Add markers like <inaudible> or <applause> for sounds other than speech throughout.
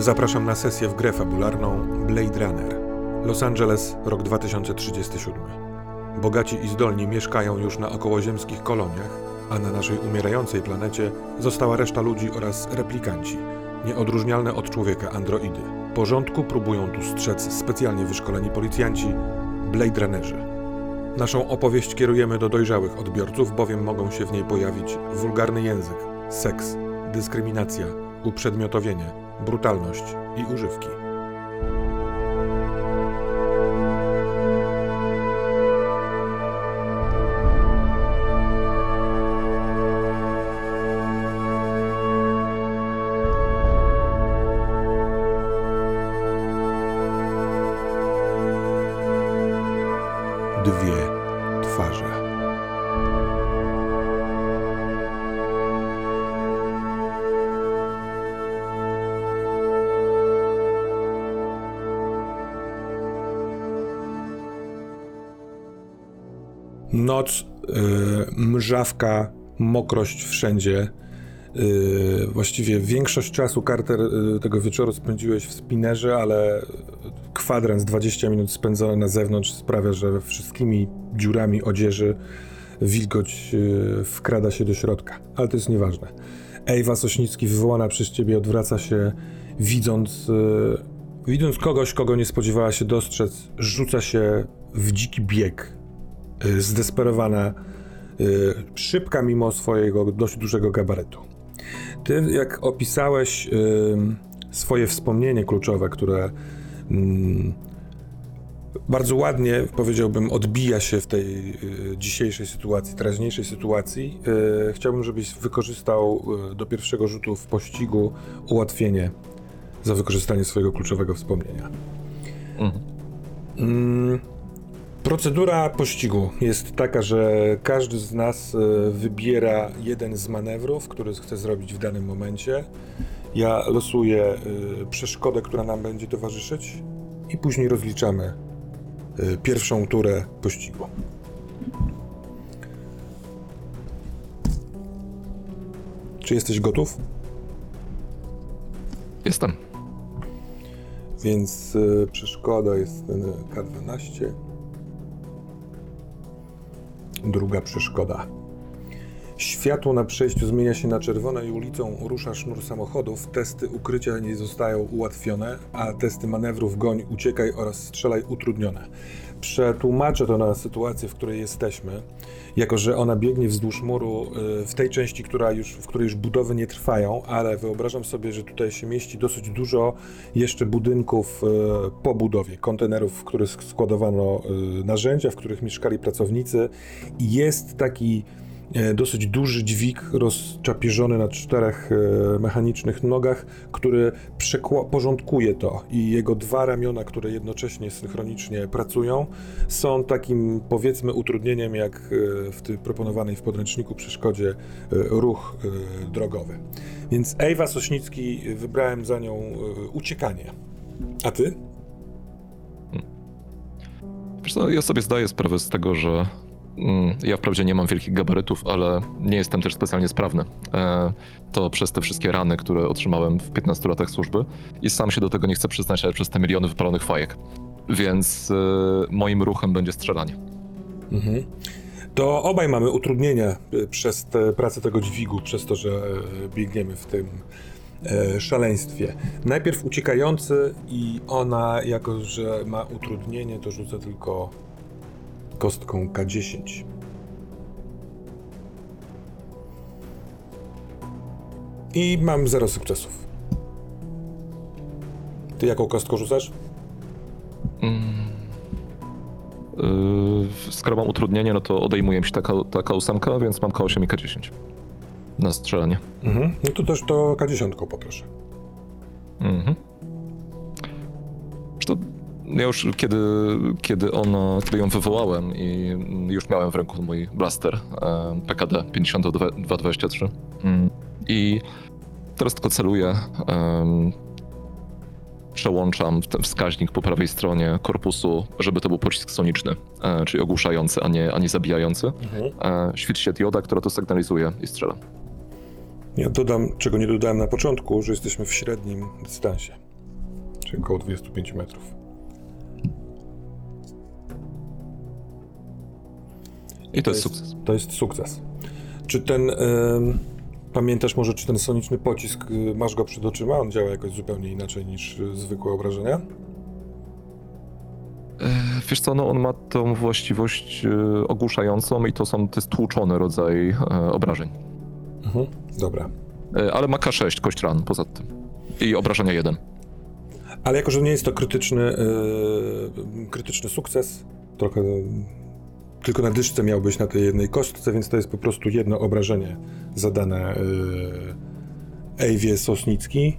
Zapraszam na sesję w grę fabularną Blade Runner. Los Angeles, rok 2037. Bogaci i zdolni mieszkają już na okołoziemskich koloniach, a na naszej umierającej planecie została reszta ludzi oraz replikanci, nieodróżnialne od człowieka androidy. Porządku próbują tu strzec specjalnie wyszkoleni policjanci, Blade Runnerzy. Naszą opowieść kierujemy do dojrzałych odbiorców, bowiem mogą się w niej pojawić wulgarny język, seks, dyskryminacja, uprzedmiotowienie, brutalność i używki. Noc, y, mrzawka, mokrość wszędzie. Y, właściwie większość czasu Carter y, tego wieczoru spędziłeś w spinerze, ale kwadrans 20 minut spędzony na zewnątrz sprawia, że wszystkimi dziurami odzieży wilgoć y, wkrada się do środka. Ale to jest nieważne. Ewa Sośnicki, wywołana przez ciebie, odwraca się, widząc, y, widząc kogoś, kogo nie spodziewała się dostrzec, rzuca się w dziki bieg, zdesperowana, y, szybka mimo swojego dość dużego gabarytu. Ty, jak opisałeś y, swoje wspomnienie kluczowe, które mm, bardzo ładnie, powiedziałbym, odbija się w tej y, dzisiejszej sytuacji, teraźniejszej sytuacji, y, chciałbym, żebyś wykorzystał y, do pierwszego rzutu w pościgu ułatwienie za wykorzystanie swojego kluczowego wspomnienia. Mhm. Procedura pościgu jest taka, że każdy z nas e, wybiera jeden z manewrów, który chce zrobić w danym momencie. Ja losuję e, przeszkodę, która nam będzie towarzyszyć i później rozliczamy e, pierwszą turę pościgu. Czy jesteś gotów? Jestem. Więc przeszkoda jest ten K12. Druga przeszkoda. Światło na przejściu zmienia się na czerwone i ulicą rusza sznur samochodów. Testy ukrycia nie zostają ułatwione, a testy manewrów goń, uciekaj oraz strzelaj utrudnione. Przetłumaczę to na sytuację, w której jesteśmy, jako że ona biegnie wzdłuż muru y, w tej części, która już, w której już budowy nie trwają, ale wyobrażam sobie, że tutaj się mieści dosyć dużo jeszcze budynków y, po budowie, kontenerów, w których składowano y, narzędzia, w których mieszkali pracownicy i jest taki dosyć duży dźwig rozczapieżony na czterech e, mechanicznych nogach, który porządkuje to i jego dwa ramiona, które jednocześnie synchronicznie pracują, są takim powiedzmy utrudnieniem jak e, w tej proponowanej w podręczniku przeszkodzie e, ruch e, drogowy. Więc Ewa Sośnicki, e, wybrałem za nią e, uciekanie. A ty? Wiesz co, ja sobie zdaję sprawę z tego, że ja wprawdzie nie mam wielkich gabarytów, ale nie jestem też specjalnie sprawny. E, to przez te wszystkie rany, które otrzymałem w 15 latach służby i sam się do tego nie chcę przyznać, ale przez te miliony wypalonych fajek. Więc e, moim ruchem będzie strzelanie. Mhm. To obaj mamy utrudnienia y, przez tę pracę tego dźwigu, przez to, że e, biegniemy w tym e, szaleństwie. Najpierw uciekający i ona, jako że ma utrudnienie, to rzucę tylko kostką K10. I mam zero sukcesów. Ty jaką kostką rzucasz? E, skoro mam utrudnienie, no to odejmuje mi się taka, taka ósemka, więc mam K8 i K10 na strzelanie. Mhm. No to też to K10 poproszę. Mhm. To ja już kiedy, kiedy ona, kiedy ją wywołałem i już miałem w ręku mój blaster e, PKD 5223 mm. i teraz tylko celuję, przełączam w ten wskaźnik po prawej stronie korpusu, żeby to był pocisk soniczny, e, czyli ogłuszający, a nie, a nie zabijający. Mhm. E, świeci się dioda, która to sygnalizuje i strzela. Ja dodam, czego nie dodałem na początku, że jesteśmy w średnim dystansie. czyli około 25 metrów. I to jest sukces. To jest sukces. Czy ten. em, pamiętasz może, czy ten soniczny pocisk, y, masz go przed oczyma? On działa jakoś zupełnie inaczej niż y, zwykłe obrażenia? E, Wiesz co, no on ma tą właściwość e, ogłuszającą i to są, to jest tłuczony rodzaj e, obrażeń. Mhm. Dobra. E, ale ma K6, kość ran poza tym. I obrażenia 1. Ale jako, że nie jest to krytyczny, krytyczny sukces, trochę tylko na dyszce miałbyś na tej jednej kostce, więc to jest po prostu jedno obrażenie zadane yy, Ejwie Sosnicki.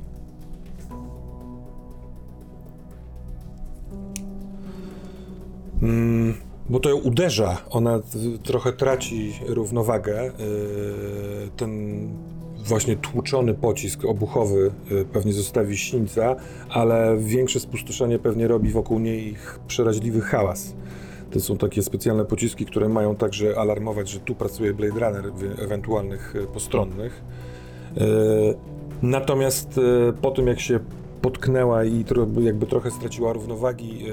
Mm, bo to ją uderza, ona trochę traci równowagę. Yy, ten właśnie tłuczony pocisk obuchowy yy, pewnie zostawi sińca, ale większe spustoszenie pewnie robi wokół niej przeraźliwy hałas. To są takie specjalne pociski, które mają także alarmować, że tu pracuje Blade Runner w ewentualnych yy, postronnych. Yy, Natomiast yy, po tym, jak się potknęła i jakby trochę straciła równowagi,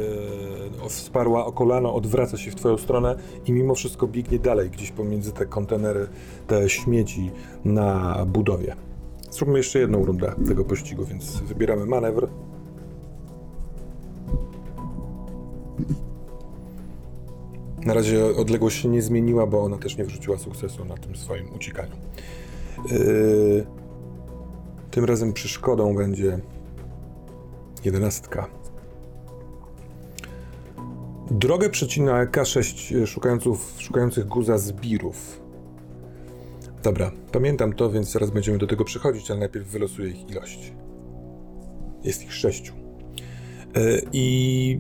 wsparła o kolano, odwraca się w twoją stronę i mimo wszystko biegnie dalej, gdzieś pomiędzy te kontenery, te śmieci na budowie. Zróbmy jeszcze jedną rundę tego pościgu, więc wybieramy manewr. Na razie odległość się nie zmieniła, bo ona też nie wrzuciła sukcesu na tym swoim uciekaniu. Yy, tym razem przeszkodą będzie jedenastka. Drogę przecina K6 szukających, szukających guza zbirów. Dobra, pamiętam to, więc zaraz będziemy do tego przychodzić, ale najpierw wylosuję ich ilość. Jest ich sześciu. Yy, I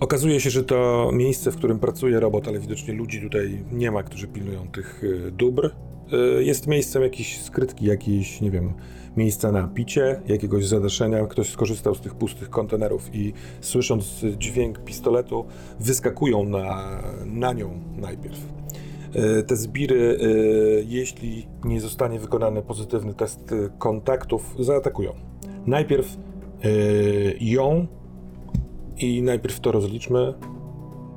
okazuje się, że to miejsce, w którym pracuje robot, ale widocznie ludzi tutaj nie ma, którzy pilnują tych yy, dóbr. Yy, Jest miejscem jakiejś skrytki, jakiejś, nie wiem, miejsca na picie, jakiegoś zadaszenia. Ktoś skorzystał z tych pustych kontenerów i słysząc dźwięk pistoletu, wyskakują na, na nią najpierw. E, Te zbiry, jeśli nie zostanie wykonany pozytywny test kontaktów, zaatakują. Najpierw ją i najpierw to rozliczmy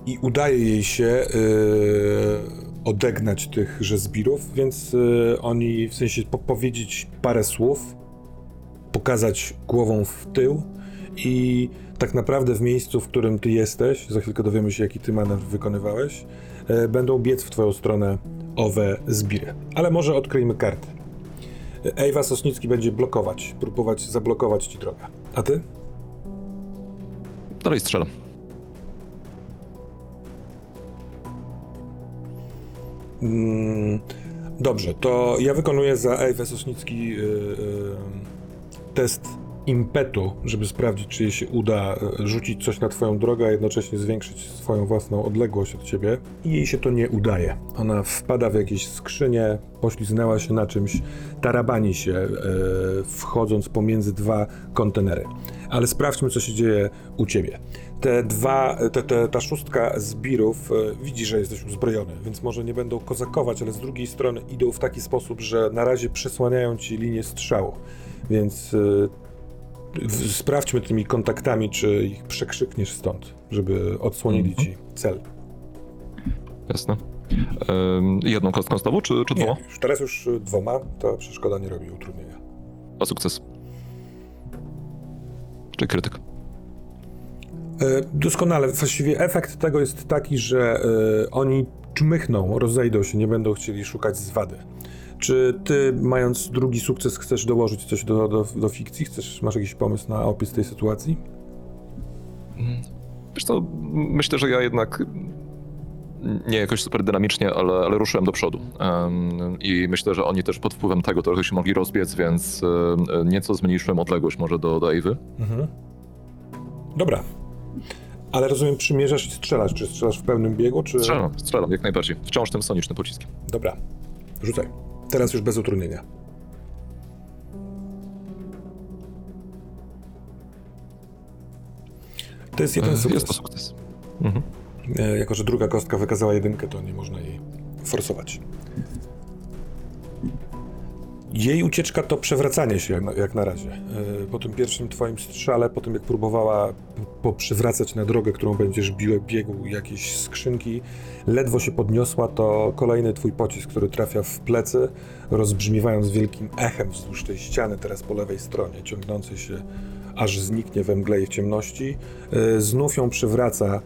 i udaje jej się e, odegnać tychże zbirów, więc e, oni w sensie po powiedzieć parę słów, pokazać głową w tył i tak naprawdę w miejscu, w którym ty jesteś, za chwilkę dowiemy się, jaki ty manewr wykonywałeś, e, będą biec w twoją stronę owe zbiry. Ale może odkryjmy karty. E, Ewa Sosnicki będzie blokować, próbować zablokować ci drogę. A ty? Dalej strzelam. Mm, Dobrze, to ja wykonuję za Ewę Sosnicki y, y, test impetu, żeby sprawdzić, czy jej się uda y, rzucić coś na twoją drogę, a jednocześnie zwiększyć swoją własną odległość od ciebie. I jej się to nie udaje. Ona wpada w jakieś skrzynie, pośliznęła się na czymś, tarabani się, y, wchodząc pomiędzy dwa kontenery. Ale sprawdźmy, co się dzieje u ciebie. Te dwa, te, te, ta szóstka zbirów e, widzi, że jesteś uzbrojony, więc może nie będą kozakować, ale z drugiej strony idą w taki sposób, że na razie przesłaniają ci linię strzału. Więc e, sprawdźmy tymi kontaktami, czy ich przekrzykniesz stąd, żeby odsłonili Mhm. ci cel. Jasne. Ym, jedną kostką znowu, czy, czy Nie, dwoma? już teraz już dwoma, ta przeszkoda nie robi utrudnienia. A sukces. Czy krytyk. E, Doskonale. Właściwie efekt tego jest taki, że e, oni czmychną, rozejdą się, nie będą chcieli szukać zwady. Czy ty, mając drugi sukces, chcesz dołożyć coś do, do, do fikcji? Chcesz, masz jakiś pomysł na opis tej sytuacji? Wiesz co, myślę, że ja jednak nie jakoś super dynamicznie, ale, ale ruszyłem do przodu. Em, I myślę, że oni też pod wpływem tego trochę się mogli rozbiec, więc em, nieco zmniejszyłem odległość może do, do Ewy. Mhm. Dobra. Ale rozumiem, przymierzasz i strzelasz. Czy strzelasz w pełnym biegu, czy... Strzelam, strzelam, jak najbardziej. Wciąż tym sonicznym pociskiem. Dobra. Rzucaj. Teraz już bez utrudnienia. To jest jeden E, sukces. Jest to sukces. Mhm. E, Jako, że druga kostka wykazała jedynkę, to nie można jej forsować. Jej ucieczka to przewracanie się jak na, razie. E, Po tym pierwszym twoim strzale, po tym jak próbowała poprzywracać na drogę, którą będziesz bił, biegł jakieś skrzynki, ledwo się podniosła, to kolejny twój pocisk, który trafia w plecy, rozbrzmiewając wielkim echem wzdłuż tej ściany, teraz po lewej stronie, ciągnącej się aż zniknie we mgle i w ciemności. E, Znów ją przywraca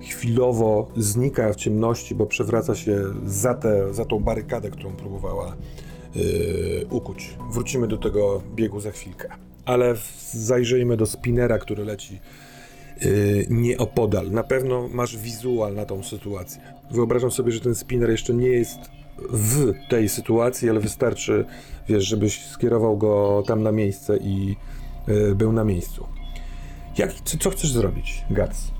chwilowo znika w ciemności, bo przewraca się za, tę za tą barykadę, którą próbowała yy, ukuć. Wrócimy do tego biegu za chwilkę. Ale zajrzyjmy do spinera, który leci yy, nieopodal. Na pewno masz wizual na tą sytuację. Wyobrażam sobie, że ten spinner jeszcze nie jest w tej sytuacji, ale wystarczy, wiesz, żebyś skierował go tam na miejsce i był na miejscu. Jak, co, co chcesz zrobić, Gats?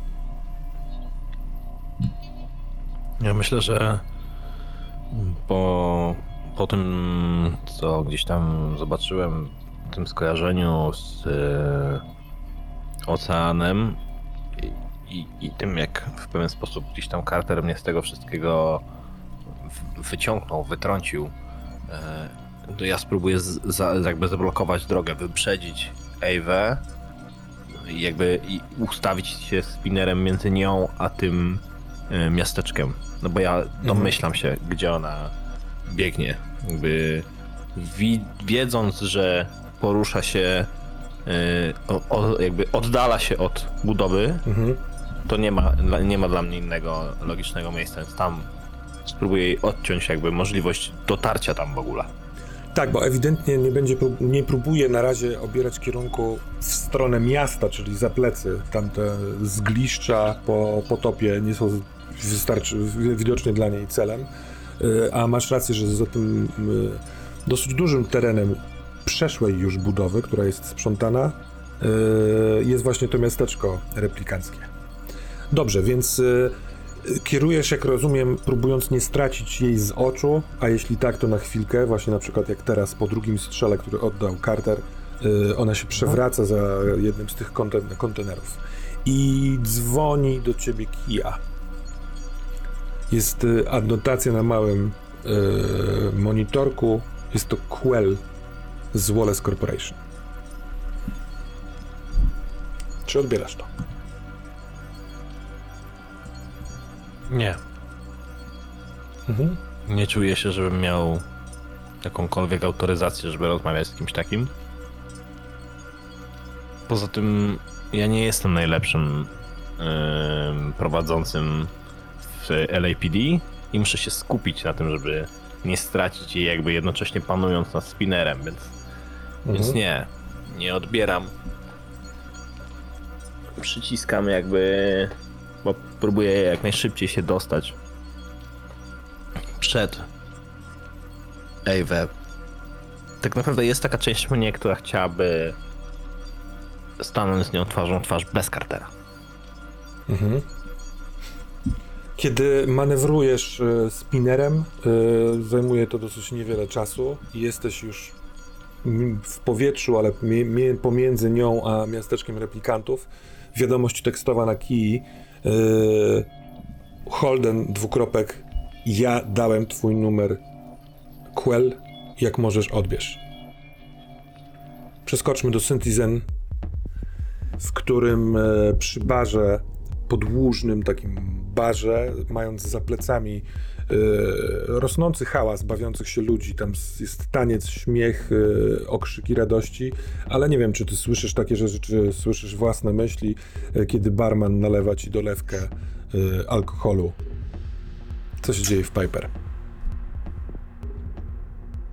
Ja myślę, że po, po tym, co gdzieś tam zobaczyłem, tym skojarzeniu z e, oceanem i, i, tym, jak w pewien sposób gdzieś tam Carter mnie z tego wszystkiego wyciągnął, wytrącił, e, to ja spróbuję z, za, jakby zablokować drogę, wyprzedzić Ewę jakby i ustawić się spinnerem między nią a tym miasteczkiem. No bo ja domyślam się, gdzie ona biegnie. Jakby wi- wiedząc, że porusza się, e, jakby oddala się od budowy, Mhm. to nie ma, dla- nie ma dla mnie innego logicznego miejsca, więc tam spróbuję jej odciąć jakby możliwość dotarcia tam w ogóle. Tak, bo ewidentnie nie będzie, nie próbuje na razie obierać kierunku w stronę miasta, czyli za plecy. Tamte zgliszcza po potopie nie są wystarczy, wi- widocznie dla niej celem. Y, A masz rację, że za tym y, dosyć dużym terenem przeszłej już budowy, która jest sprzątana, y, jest właśnie to miasteczko replikanckie. Dobrze, więc Kierujesz, jak rozumiem, próbując nie stracić jej z oczu, a jeśli tak, to na chwilkę, właśnie na przykład jak teraz po drugim strzale, który oddał Carter, ona się przewraca za jednym z tych konten- kontenerów i dzwoni do ciebie Kia. Jest y, adnotacja na małym y, monitorku, jest to Quell z Wallace Corporation. Czy odbierasz to? Nie. Mhm. Nie czuję się, żebym miał jakąkolwiek autoryzację, żeby rozmawiać z kimś takim. Poza tym, ja nie jestem najlepszym em, prowadzącym w LAPD i muszę się skupić na tym, żeby nie stracić jej, jakby jednocześnie panując nad spinnerem, więc, więc Mhm. nie, nie odbieram. Przyciskam jakby, bo próbuję jak najszybciej się dostać przed Ewę. Tak naprawdę jest taka część mnie, która chciałaby stanąć z nią twarzą w twarz bez Cartera. Mhm. Kiedy manewrujesz e, spinnerem, e, zajmuje to dosyć niewiele czasu i jesteś już w powietrzu, ale pomiędzy nią a miasteczkiem replikantów. Wiadomość tekstowa na kij. e, Holden, dwukropek. Ja dałem twój numer. Quell, jak możesz odbierz. Przeskoczmy do Syntizen, w którym przy barze podłużnym takim barze, mając za plecami e, rosnący hałas bawiących się ludzi, tam jest taniec, śmiech, e, okrzyki radości, ale nie wiem, czy ty słyszysz takie rzeczy, czy słyszysz własne myśli, e, kiedy barman nalewa ci dolewkę alkoholu. Co się dzieje w Piper?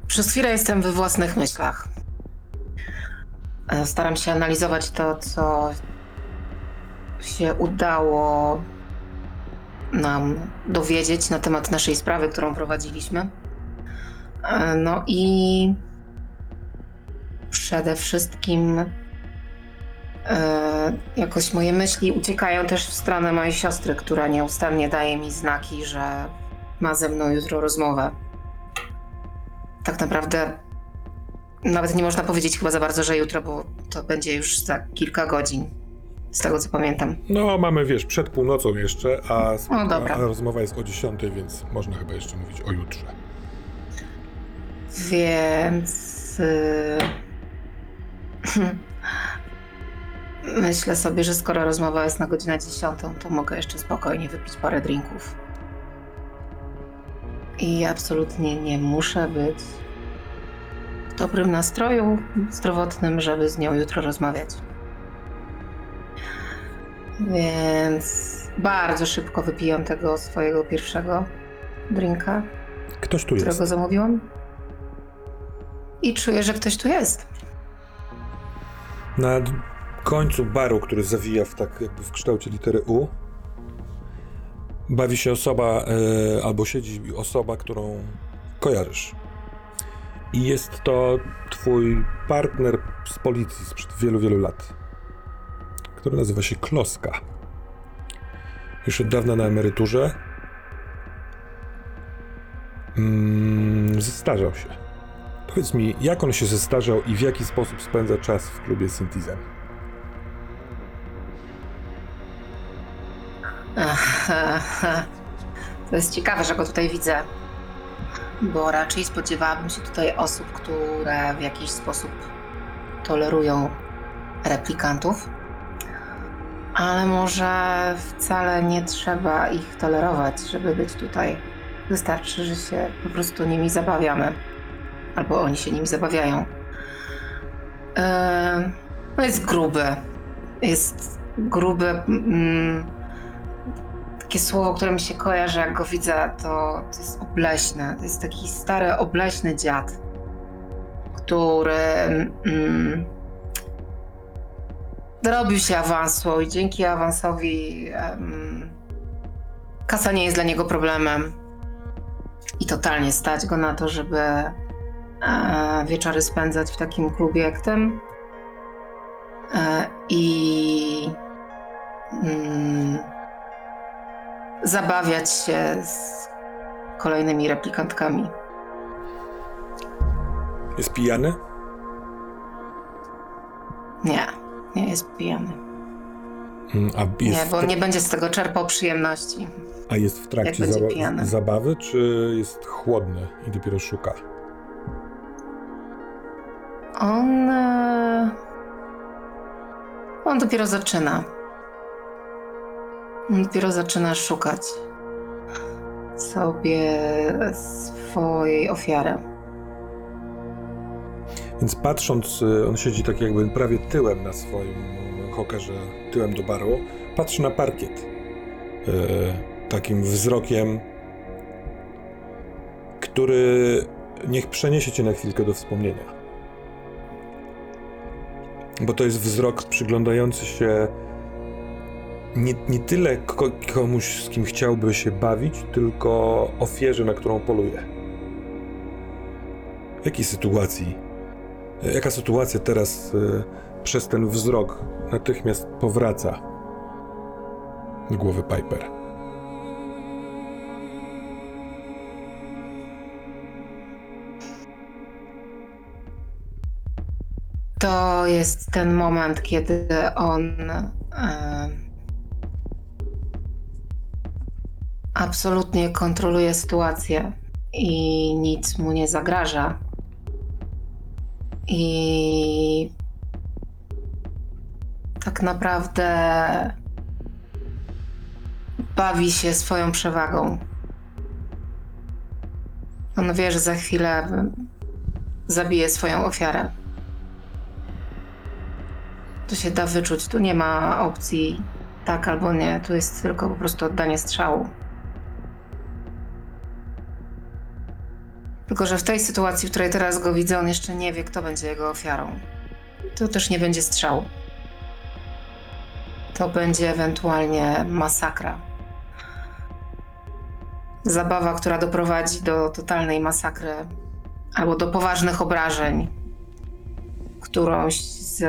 Przez chwilę jestem we własnych myślach. Staram się analizować to, co się udało nam dowiedzieć na temat naszej sprawy, którą prowadziliśmy. E, No i przede wszystkim e, jakoś moje myśli uciekają też w stronę mojej siostry, która nieustannie daje mi znaki, że ma ze mną jutro rozmowę tak naprawdę nawet nie można powiedzieć chyba za bardzo, że jutro, bo to będzie już za kilka godzin. Z tego co pamiętam. No, mamy, wiesz, przed północą jeszcze, a, O, dobra. a rozmowa jest o 10, więc można chyba jeszcze mówić o jutrze. Więc. y, <laughs> Myślę sobie, że skoro rozmowa jest na godzinę 10, to mogę jeszcze spokojnie wypić parę drinków. I absolutnie nie muszę być w dobrym nastroju zdrowotnym, żeby z nią jutro rozmawiać. Więc bardzo szybko wypijam tego swojego pierwszego drinka, Ktoś tu jest. którego zamówiłam. I czuję, że ktoś tu jest. Na końcu baru, który zawija w tak jakby w kształcie litery U, bawi się osoba, e, albo siedzi osoba, którą kojarzysz. I jest to twój partner z policji sprzed wielu, wielu lat, który nazywa się Kloska. Już od dawna na emeryturze. Mm, zestarzał się. Powiedz mi, jak on się zestarzał i w jaki sposób spędza czas w klubie Syntizen? <laughs> To jest ciekawe, że go tutaj widzę. Bo raczej spodziewałabym się tutaj osób, które w jakiś sposób tolerują replikantów. Ale może wcale nie trzeba ich tolerować, żeby być tutaj. Wystarczy, że się po prostu nimi zabawiamy. Albo oni się nimi zabawiają. Eee, no jest gruby. Jest gruby. Mm, takie słowo, które mi się kojarzy, jak go widzę, to, to jest obleśny. To jest taki stary, obleśny dziad, który mm, dorobił się awansu i dzięki awansowi em, kasa nie jest dla niego problemem. I totalnie stać go na to, żeby e, wieczory spędzać w takim klubie jak ten. E, I mm, zabawiać się z kolejnymi replikantkami. Jest pijany? Nie, nie jest pijany. Mm, A jest, Nie, bo nie będzie z tego czerpał przyjemności. a jest w trakcie zaba- zabawy, czy jest chłodny i dopiero szuka? On. e, On dopiero zaczyna. On dopiero zaczyna szukać sobie swojej ofiary. Więc patrząc, y, on siedzi tak jakby prawie tyłem na swoim y, hokerze, tyłem do baru, patrzy na parkiet. Y, takim wzrokiem, który niech przeniesie cię na chwilkę do wspomnienia. Bo to jest wzrok przyglądający się nie, nie tyle ko- komuś, z kim chciałby się bawić, tylko ofierze, na którą poluje. W jakiej sytuacji Jaka sytuacja teraz y, przez ten wzrok natychmiast powraca do głowy Piper? To jest ten moment, kiedy on e, absolutnie kontroluje sytuację i nic mu nie zagraża. I tak naprawdę bawi się swoją przewagą. On wie, że za chwilę zabije swoją ofiarę. To się da wyczuć. Tu nie ma opcji tak albo nie. Tu jest tylko po prostu oddanie strzału. Tylko, że w tej sytuacji, w której teraz go widzę, on jeszcze nie wie, kto będzie jego ofiarą. To też nie będzie strzał. To będzie ewentualnie masakra. Zabawa, która doprowadzi do totalnej masakry albo do poważnych obrażeń którąś z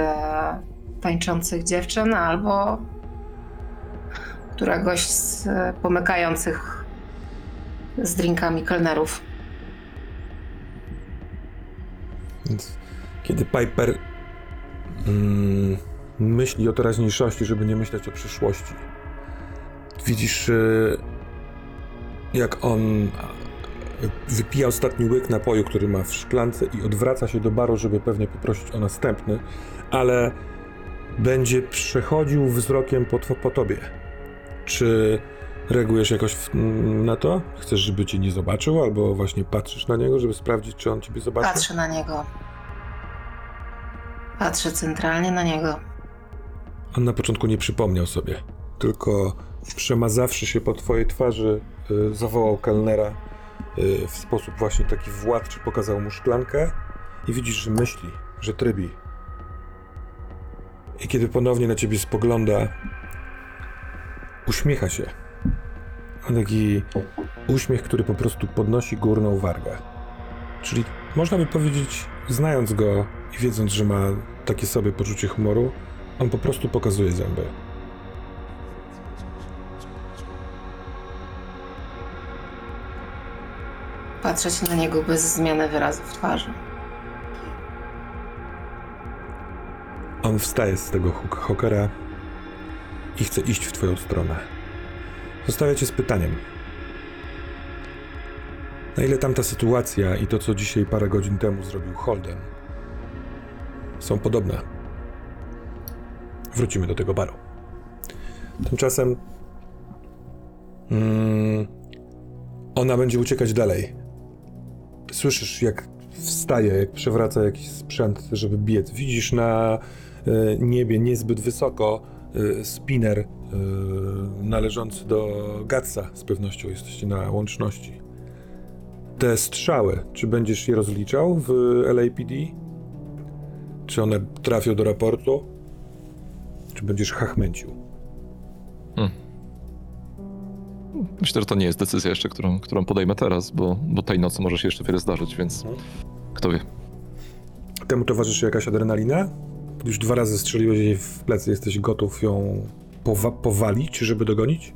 tańczących dziewczyn albo któregoś z pomykających z drinkami kelnerów. Więc kiedy Piper mm, myśli o teraźniejszości, żeby nie myśleć o przyszłości, widzisz, y, jak on wypija ostatni łyk napoju, który ma w szklance i odwraca się do baru, żeby pewnie poprosić o następny, ale będzie przechodził wzrokiem po, po tobie. Czy reagujesz jakoś w, na to? Chcesz, żeby cię nie zobaczył, albo właśnie patrzysz na niego, żeby sprawdzić, czy on ciebie zobaczy? Patrzę na niego. Patrzę centralnie na niego. On na początku nie przypomniał sobie, tylko przemazawszy się po twojej twarzy, y, zawołał kelnera y, w sposób właśnie taki władczy, pokazał mu szklankę i widzisz, że myśli, że trybi. I kiedy ponownie na ciebie spogląda, uśmiecha się. Taki uśmiech, który po prostu podnosi górną wargę. Czyli można by powiedzieć, znając go i wiedząc, że ma takie sobie poczucie humoru, on po prostu pokazuje zęby. Patrzeć na niego bez zmiany wyrazu w twarzy. On wstaje z tego hokera i chce iść w twoją stronę. Zostawia cię z pytaniem. Na ile tamta sytuacja i to, co dzisiaj parę godzin temu zrobił Holden, są podobne? Wrócimy do tego baru. Tymczasem mm, ona będzie uciekać dalej. Słyszysz, jak wstaje, jak przewraca jakiś sprzęt, żeby biec. Widzisz na e, niebie niezbyt wysoko spinner e, należący do Gatsa. Z pewnością jesteście na łączności. Te strzały, czy będziesz je rozliczał w LAPD? Czy one trafią do raportu? Czy będziesz hachmęcił? Myślę, że to nie jest decyzja jeszcze, którą, którą podejmę teraz, bo, bo tej nocy może się jeszcze wiele zdarzyć, więc Mhm. kto wie. Temu towarzyszy jakaś adrenalina? Już dwa razy strzeliłeś jej w plecy, jesteś gotów ją powa- powalić, żeby dogonić?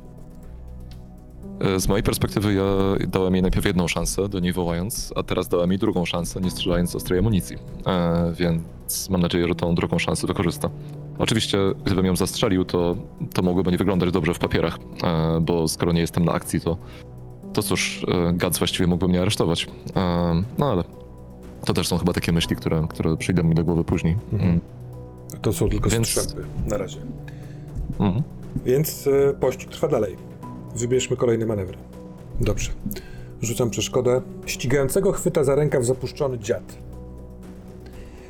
E, Z mojej perspektywy ja dałem jej najpierw jedną szansę, do niej wołając, a teraz dałem jej drugą szansę, nie strzelając z ostrej amunicji. E, więc mam nadzieję, że tą drugą szansę wykorzysta. Oczywiście, gdybym ją zastrzelił, to, to mogłoby nie wyglądać dobrze w papierach, e, bo skoro nie jestem na akcji, to, to cóż, e, Gac właściwie mógłby mnie aresztować. E, no ale to też są chyba takie myśli, które, które przyjdą mi do głowy później. Mhm. To są tylko Więc- strzępy na razie. Mhm. Więc e, pościg trwa dalej. Wybierzmy kolejny manewr. Dobrze. Rzucam przeszkodę. Ścigającego chwyta za rękaw zapuszczony dziad.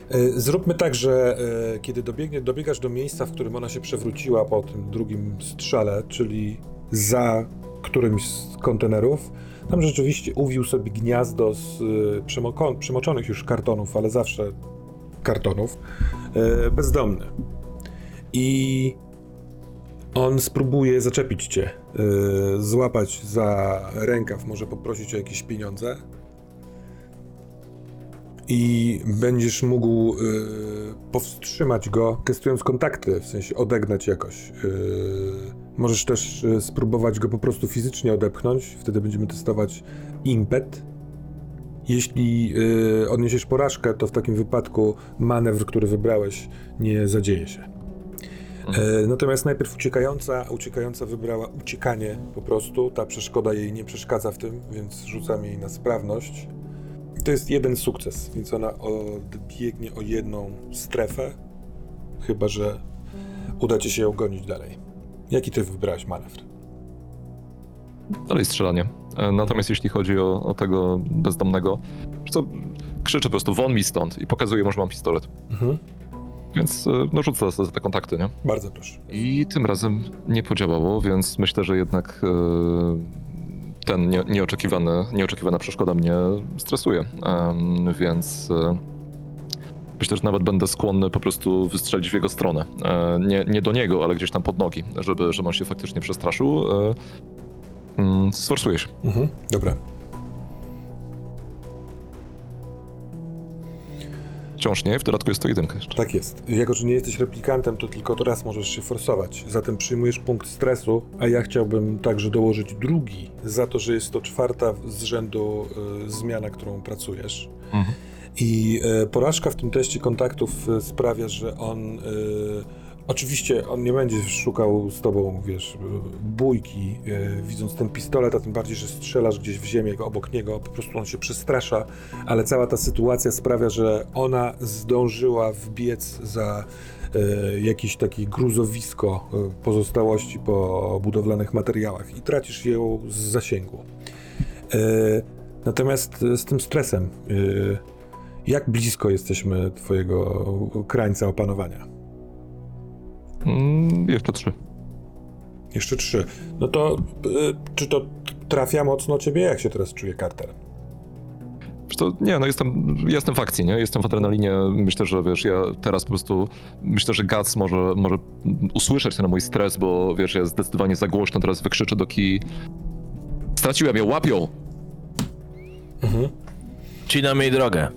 E, Zróbmy tak, że e, kiedy dobiegnie, dobiegasz do miejsca, w którym ona się przewróciła po tym drugim strzale, czyli za którymś z kontenerów, tam rzeczywiście uwił sobie gniazdo z przemoko- przemoczonych już kartonów, ale zawsze kartonów, e, bezdomny. I on spróbuje zaczepić cię, yy, złapać za rękaw, może poprosić o jakieś pieniądze. I będziesz mógł yy, powstrzymać go, testując kontakty, w sensie odegnać jakoś. Możesz też spróbować go po prostu fizycznie odepchnąć, wtedy będziemy testować impet. Jeśli yy, odniesiesz porażkę, to w takim wypadku manewr, który wybrałeś, nie zadzieje się. E, Natomiast najpierw uciekająca, uciekająca wybrała uciekanie po prostu. Ta przeszkoda jej nie przeszkadza w tym, więc rzucam jej na sprawność. I to jest jeden sukces, więc ona odbiegnie o jedną strefę, chyba że uda ci się ją gonić dalej. Jaki ty wybrałeś manewr? Dalej strzelanie. E, Natomiast jeśli chodzi o, o tego bezdomnego, co, krzyczę po prostu won mi stąd i pokazuję mu, że mam pistolet. Mhm. Więc e, no rzucę za te kontakty, nie? Bardzo proszę. I tym razem nie podziałało, więc myślę, że jednak e, ten nie, nieoczekiwany, nieoczekiwana przeszkoda mnie stresuje. Em, więc e, myślę, że nawet będę skłonny po prostu wystrzelić w jego stronę. E, nie, nie do niego, ale gdzieś tam pod nogi, żeby, żeby on się faktycznie przestraszył. E, mm. Mhm. Dobra. Wciąż nie, w dodatku jest to jedynka jeszcze. Tak jest. Jako, że nie jesteś replikantem, to tylko to raz możesz się forsować. Zatem przyjmujesz punkt stresu, a ja chciałbym także dołożyć drugi za to, że jest to czwarta z rzędu y, zmiana, którą pracujesz. Mhm. I e, porażka w tym teście kontaktów e, sprawia, że on Oczywiście on nie będzie szukał z tobą, wiesz, bójki, e, widząc ten pistolet, a tym bardziej, że strzelasz gdzieś w ziemię obok niego, po prostu on się przestrasza, ale cała ta sytuacja sprawia, że ona zdążyła wbiec za e, jakieś takie gruzowisko e, pozostałości po budowlanych materiałach i tracisz ją z zasięgu. Natomiast z tym stresem, jak blisko jesteśmy twojego krańca opanowania? Mm, jeszcze trzy. Jeszcze trzy. No to y, czy to trafia mocno ciebie? Jak się teraz czuje Carter? Co, nie, no jestem, jestem w akcji, nie? Jestem w adrenalinie. Myślę, że wiesz, ja teraz po prostu, myślę, że Gats może, może usłyszeć ten mój stres, bo wiesz, ja zdecydowanie za głośno teraz wykrzyczę do Ki. Straciłem ją, łapią! Cinam jej drogę.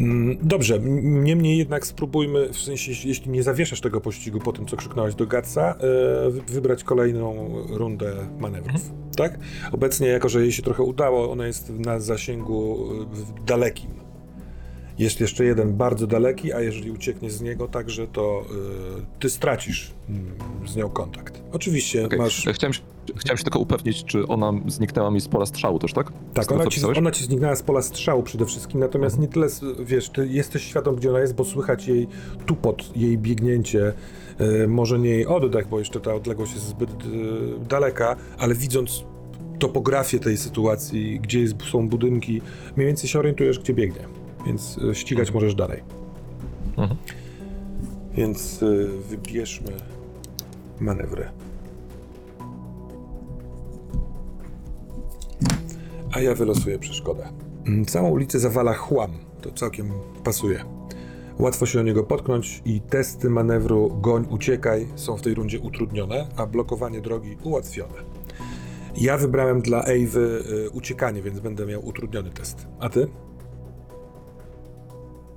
Mm, Dobrze, niemniej jednak spróbujmy, w sensie, jeśli- nie zawieszasz tego pościgu po tym, co krzyknąłeś do Gatsa, e, wy- wybrać kolejną rundę manewrów, tak? Obecnie, jako że jej się trochę udało, ona jest na zasięgu e, dalekim. Jest jeszcze jeden bardzo daleki, a jeżeli uciekniesz z niego także, to e, ty stracisz mm, z nią kontakt. Oczywiście Okej. masz... Chciałem, się- chciałem się tylko upewnić, czy ona zniknęła mi z pola strzału też, tak? Tak, ona ci, ona ci zniknęła z pola strzału przede wszystkim, natomiast nie tyle, wiesz, ty jesteś świadom, gdzie ona jest, bo słychać jej tupot, jej biegnięcie, e, może nie jej oddech, bo jeszcze ta odległość jest zbyt e, daleka, ale widząc topografię tej sytuacji, gdzie są budynki, mniej więcej się orientujesz, gdzie biegnie, więc e, ścigać możesz dalej. Mhm. Więc e, wybierzmy manewry. A ja wylosuję przeszkodę. Mm, Całą ulicę zawala chłam. To całkiem pasuje. Łatwo się o niego potknąć i testy manewru goń, uciekaj są w tej rundzie utrudnione, a blokowanie drogi ułatwione. Ja wybrałem dla Ewy y, uciekanie, więc będę miał utrudniony test. A ty?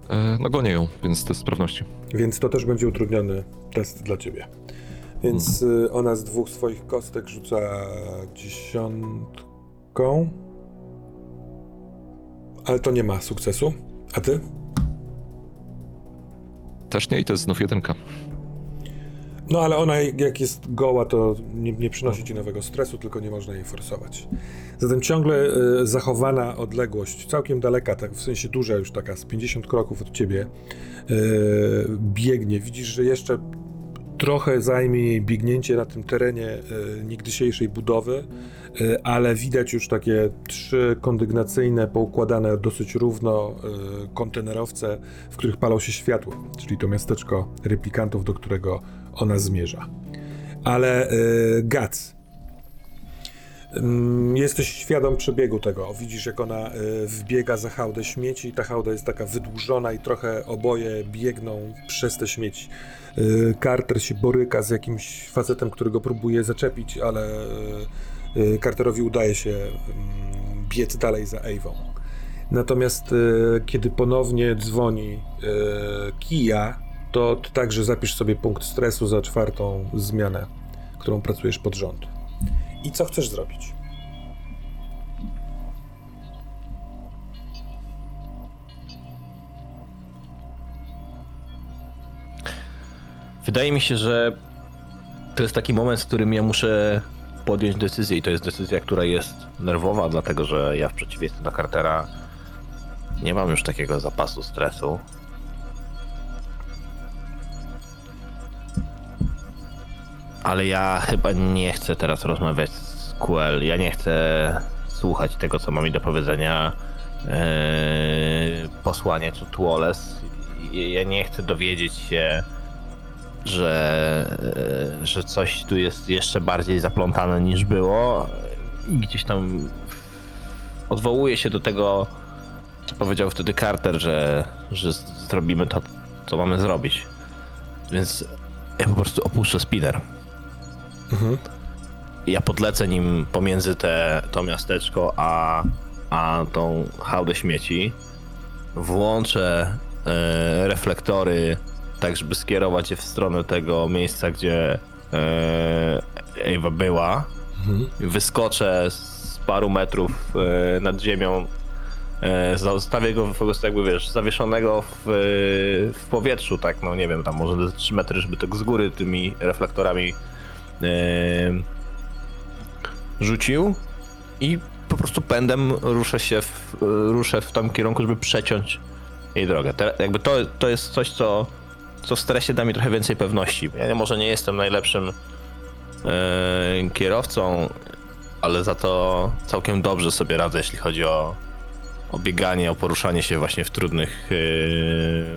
E, no gonię ją, więc test sprawności. Więc to też będzie utrudniony test dla ciebie. Więc y, ona z dwóch swoich kostek rzuca dziesiątką. Ale to nie ma sukcesu. A ty? Też nie i to jest znów jedynka. No ale ona jak jest goła, to nie, nie przynosi ci nowego stresu, tylko nie można jej forsować. Zatem ciągle y, zachowana odległość, całkiem daleka, tak w sensie duża już taka, z 50 kroków od ciebie, y, biegnie. Widzisz, że jeszcze trochę zajmie jej biegnięcie na tym terenie y, niegdysiejszej budowy, y, ale widać już takie trzy kondygnacyjne, poukładane dosyć równo y, kontenerowce, w których palą się światło, czyli to miasteczko replikantów, do którego ona zmierza. Ale y, Gac, ym, jesteś świadom przebiegu tego. Widzisz, jak ona y, wbiega za hałdę śmieci. Ta hałda jest taka wydłużona i trochę oboje biegną przez te śmieci. Y, Carter się boryka z jakimś facetem, którego próbuje zaczepić, ale Carterowi udaje się ym, biec dalej za Ewą. Natomiast kiedy ponownie dzwoni Kija, to także zapisz sobie punkt stresu za czwartą zmianę, którą pracujesz pod rząd. I co chcesz zrobić? Wydaje mi się, że to jest taki moment, w którym ja muszę podjąć decyzję i to jest decyzja, która jest nerwowa, dlatego że ja w przeciwieństwie do Cartera nie mam już takiego zapasu stresu. Ale ja chyba nie chcę teraz rozmawiać z QL. Ja nie chcę słuchać tego, co ma mi do powiedzenia yy, posłaniec od Wallace. Ja nie chcę dowiedzieć się, że, e, że coś tu jest jeszcze bardziej zaplątane niż było i gdzieś tam odwołuje się do tego, co powiedział wtedy Carter, że, że zrobimy to, co mamy zrobić. Więc ja po prostu opuszczę spinner. Ja podlecę nim pomiędzy te, to miasteczko, a, a tą hałdę śmieci. Włączę e, reflektory tak, żeby skierować je w stronę tego miejsca, gdzie e, Ewa była. Wyskoczę z paru metrów e, nad ziemią Zostawię go po prostu jakby, wiesz, zawieszonego w, w powietrzu, tak, no nie wiem, tam może ze 3 metry, żeby tak z góry tymi reflektorami rzucił i po prostu pędem ruszę się w, ruszę w tym kierunku, żeby przeciąć jej drogę. Te, jakby to, to jest coś, co, co w stresie da mi trochę więcej pewności. Ja może nie jestem najlepszym e, kierowcą, ale za to całkiem dobrze sobie radzę, jeśli chodzi o, o bieganie, o poruszanie się właśnie w trudnych, e,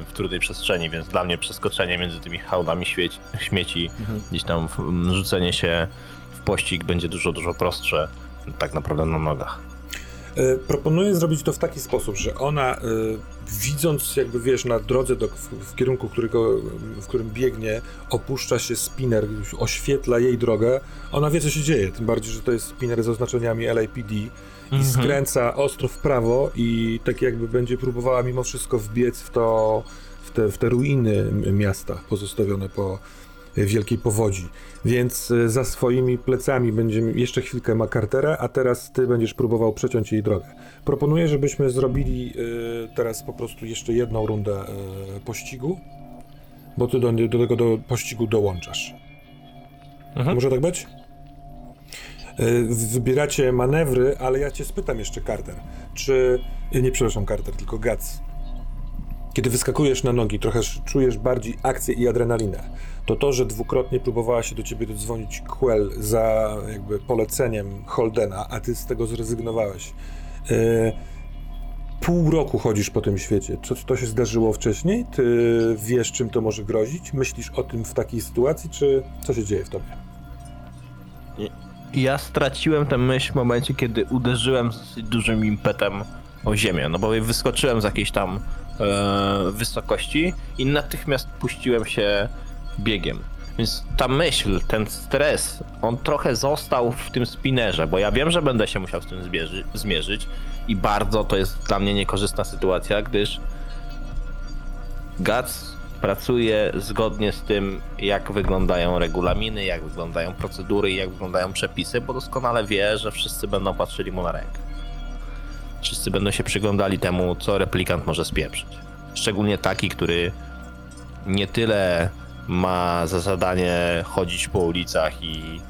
w trudnej przestrzeni, więc dla mnie przeskoczenie między tymi hałdami śmieci, śmieci, gdzieś tam rzucenie się w pościg będzie dużo, dużo prostsze tak naprawdę na nogach. E, Proponuję zrobić to w taki sposób, że ona, e, widząc jakby wiesz, na drodze do, w, w kierunku, którego, w którym biegnie, opuszcza się spinner, oświetla jej drogę, ona wie, co się dzieje. Tym bardziej, że to jest spinner z oznaczeniami LAPD i Mhm. skręca ostro w prawo i tak jakby będzie próbowała mimo wszystko wbiec w to, w te, w te ruiny miasta pozostawione po wielkiej powodzi. Więc e, za swoimi plecami będziemy jeszcze chwilkę ma Cartera, a teraz ty będziesz próbował przeciąć jej drogę. Proponuję, żebyśmy zrobili e, teraz po prostu jeszcze jedną rundę e, pościgu, bo ty do, do tego do pościgu dołączasz. Mhm. Może tak być? E, Wybieracie manewry, ale ja cię spytam jeszcze, Carter, czy... e, Nie, przepraszam, Carter, tylko Gac. Kiedy wyskakujesz na nogi, trochę sz- czujesz bardziej akcję i adrenalinę. To to, że dwukrotnie próbowała się do ciebie dodzwonić Quell za jakby poleceniem Holdena, a ty z tego zrezygnowałeś. E, pół roku chodzisz po tym świecie. Co to się zdarzyło wcześniej? Ty wiesz, czym to może grozić? Myślisz o tym w takiej sytuacji, czy co się dzieje w tobie? Ja straciłem tę myśl w momencie, kiedy uderzyłem z dużym impetem o ziemię, no bo wyskoczyłem z jakiejś tam e, wysokości i natychmiast puściłem się biegiem. Więc ta myśl, ten stres, on trochę został w tym spinnerze, bo ja wiem, że będę się musiał z tym zmierzy- zmierzyć i bardzo to jest dla mnie niekorzystna sytuacja, gdyż Gac pracuje zgodnie z tym, jak wyglądają regulaminy, jak wyglądają procedury i jak wyglądają przepisy, bo doskonale wie, że wszyscy będą patrzyli mu na rękę. Wszyscy będą się przyglądali temu, co replikant może spieprzyć. Szczególnie taki, który nie tyle ma za zadanie chodzić po ulicach i,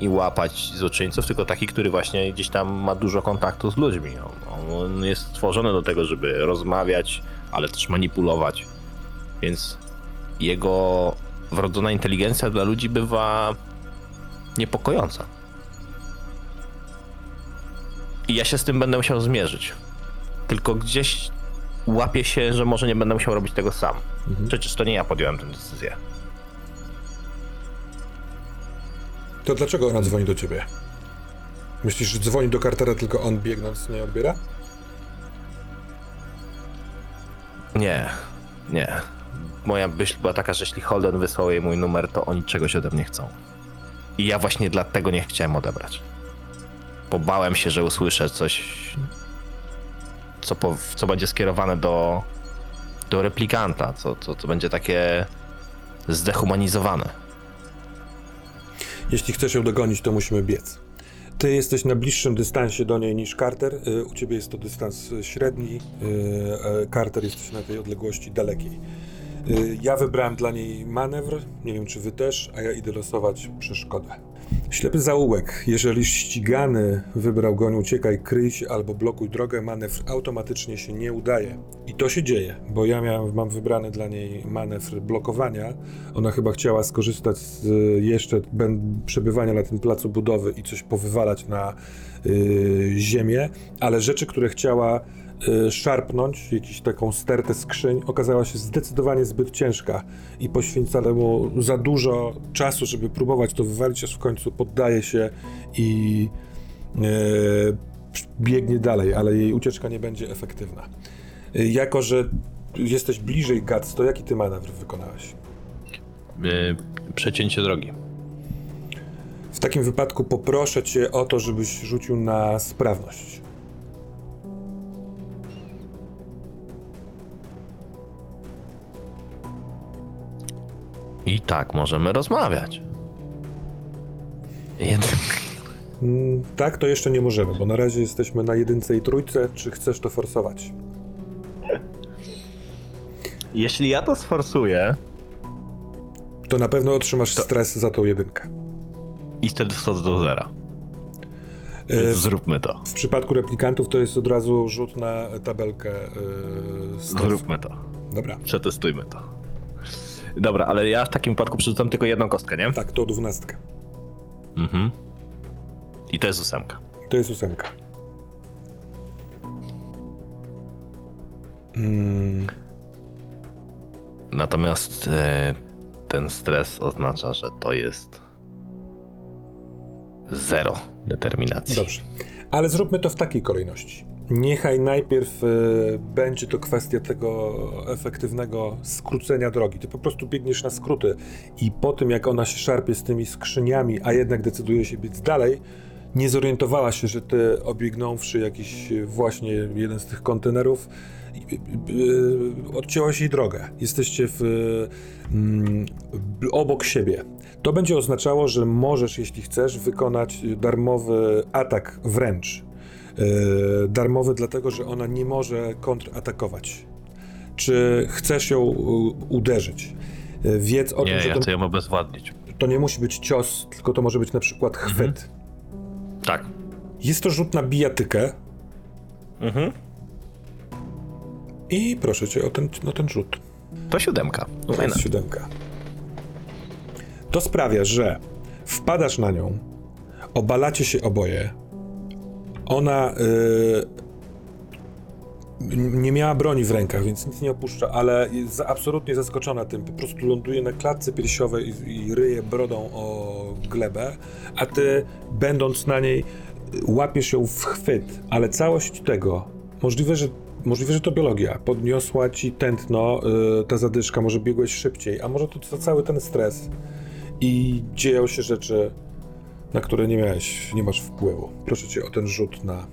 i łapać złoczyńców, tylko taki, który właśnie gdzieś tam ma dużo kontaktu z ludźmi. On, on jest stworzony do tego, żeby rozmawiać, ale też manipulować. Więc jego wrodzona inteligencja dla ludzi bywa niepokojąca. I ja się z tym będę musiał zmierzyć. Tylko gdzieś łapię się, że może nie będę musiał robić tego sam. Przecież to nie ja podjąłem tę decyzję. To dlaczego ona dzwoni do ciebie? Myślisz, że dzwoni do Cartera, tylko on biegnąc nie odbiera? Nie, nie. Moja myśl była taka, że jeśli Holden wysłał jej mój numer, to oni czegoś ode mnie chcą. I ja właśnie dlatego nie chciałem odebrać. Bo bałem się, że usłyszę coś, co, po, co będzie skierowane do, do replikanta, co, co, co będzie takie zdehumanizowane. Jeśli chcesz ją dogonić, to musimy biec. Ty jesteś na bliższym dystansie do niej niż Carter. Y, U ciebie jest to dystans y, średni. y, a Carter jesteś na tej odległości dalekiej. Y, Ja wybrałem dla niej manewr. Nie wiem, czy wy też, a ja idę losować przeszkodę. Ślepy zaułek. Jeżeli ścigany wybrał goń uciekaj, kryj się albo blokuj drogę, manewr automatycznie się nie udaje. I to się dzieje, bo ja miałem, mam wybrany dla niej manewr blokowania. Ona chyba chciała skorzystać z y, jeszcze przebywania na tym placu budowy i coś powywalać na y, ziemię, ale rzeczy, które chciała szarpnąć, jakąś taką stertę skrzyń, okazała się zdecydowanie zbyt ciężka i poświęca mu za dużo czasu, żeby próbować to wywalić, aż w końcu poddaje się i y, biegnie dalej, ale jej ucieczka nie będzie efektywna. Y, jako, że jesteś bliżej Gac, to jaki ty manewr wykonałeś? Yy, przecięcie drogi. W takim wypadku poproszę cię o to, żebyś rzucił na sprawność. I tak możemy rozmawiać. Jed... Mm, Tak, to jeszcze nie możemy, bo na razie jesteśmy na jedynce i trójce. Czy chcesz to forsować? Jeśli ja to sforsuję To na pewno otrzymasz stres za tą jedynkę. i wtedy wchodzę do zera. E, Więc zróbmy to. W przypadku replikantów to jest od razu rzut na tabelkę yy, stresu. Zróbmy to. Dobra, Przetestujmy to. Dobra, ale ja w takim wypadku przerzucam tylko jedną kostkę, nie? tak, to dwunastka. Mhm. I to jest ósemka. To jest ósemka. Mm, Natomiast e, ten stres oznacza, że to jest zero determinacji. dobrze. Ale zróbmy to w takiej kolejności. Niechaj najpierw e, będzie to kwestia tego efektywnego skrócenia drogi. Ty po prostu biegniesz na skróty i po tym, jak ona się szarpie z tymi skrzyniami, a jednak decyduje się biec dalej, nie zorientowała się, że ty obiegnąwszy jakiś e, właśnie jeden z tych kontenerów, i- odcięłaś jej drogę. Jesteście w, mm, obok siebie. To będzie oznaczało, że możesz, jeśli chcesz, wykonać darmowy atak wręcz. Yy, darmowy dlatego, że ona nie może kontratakować. Czy chcesz ją uderzyć? Yy, Wiedz o Nie, tym, że ja to, chcę ją obezwładnić. to nie musi być cios, tylko to może być na przykład chwyt. Tak. Jest to rzut na bijatykę Mhm. i proszę cię o ten, o ten rzut. To siódemka. To jest siódemka. To sprawia, że wpadasz na nią, obalacie się oboje. Ona yy, nie miała broni w rękach, więc nic nie opuszcza, ale jest absolutnie zaskoczona tym. Po prostu ląduje na klatce piersiowej i, i ryje brodą o glebę, a ty, będąc na niej, łapiesz ją w chwyt, ale całość tego, możliwe, że Możliwe, że to biologia. Podniosła ci tętno, y, ta zadyszka, może biegłeś szybciej, a może to, to cały ten stres i dzieją się rzeczy, na które nie miałeś, nie masz wpływu. Proszę cię o ten rzut na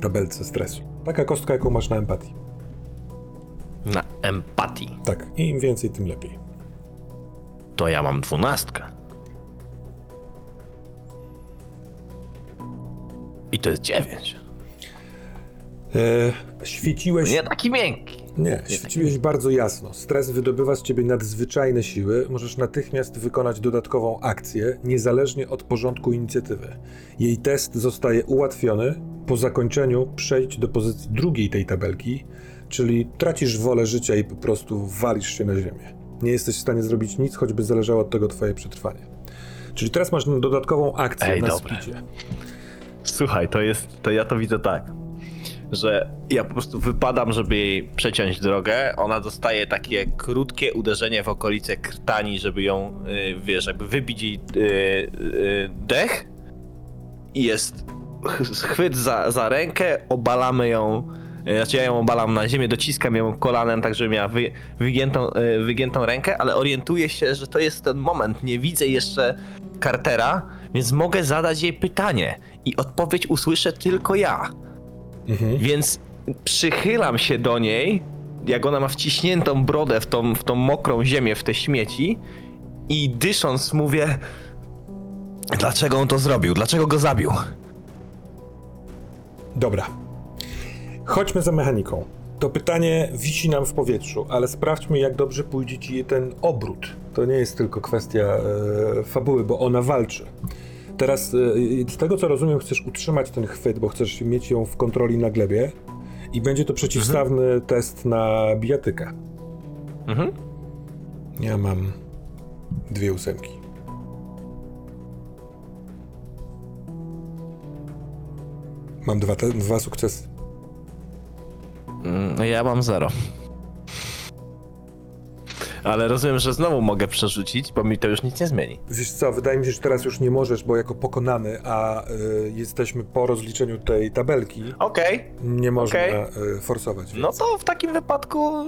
tabelce stresu. Taka kostka, jaką masz na empatii. Na empatii. Tak, i im więcej, tym lepiej. To ja mam dwunastkę. I to jest dziewięć. E, świeciłeś... Nie taki miękki. Nie, świeciłeś bardzo jasno. Stres wydobywa z ciebie nadzwyczajne siły. Możesz natychmiast wykonać dodatkową akcję, niezależnie od porządku inicjatywy. Jej test zostaje ułatwiony. Po zakończeniu przejdź do pozycji drugiej tej tabelki, czyli tracisz wolę życia i po prostu walisz się na ziemię. Nie jesteś w stanie zrobić nic, choćby zależało od tego twoje przetrwanie. Czyli teraz masz dodatkową akcję Ej, na dobre. spicie. Słuchaj, to jest, to ja to widzę tak, że ja po prostu wypadam, żeby jej przeciąć drogę, ona dostaje takie krótkie uderzenie w okolice krtani, żeby ją, y, wiesz, jakby wybić jej y, y, dech. I jest ch- chwyt za, za rękę, obalamy ją, znaczy ja ją obalam na ziemię, dociskam ją kolanem, tak żeby miała wy, wygiętą, wygiętą rękę, ale orientuję się, że to jest ten moment, nie widzę jeszcze Cartera, więc mogę zadać jej pytanie. I odpowiedź usłyszę tylko ja. Mhm. Więc przychylam się do niej, jak ona ma wciśniętą brodę w tą, w tą mokrą ziemię, w te śmieci i dysząc mówię Dlaczego on to zrobił? Dlaczego go zabił? Dobra. Chodźmy za mechaniką. To pytanie wisi nam w powietrzu, ale sprawdźmy, jak dobrze pójdzie ci ten obrót. To nie jest tylko kwestia e, fabuły, bo ona walczy. Teraz, e, z tego co rozumiem, chcesz utrzymać ten chwyt, bo chcesz mieć ją w kontroli na glebie i będzie to przeciwstawny test na bijatykę. Mhm. Ja mam dwie ósemki. Mam dwa, te, dwa sukcesy. Mm, Ja mam zero. Ale rozumiem, że znowu mogę przerzucić, bo mi to już nic nie zmieni. Wiesz co, wydaje mi się, że teraz już nie możesz, bo jako pokonany, a y, jesteśmy po rozliczeniu tej tabelki, Okej, nie można Okej. y, forsować. Więc. no to w takim wypadku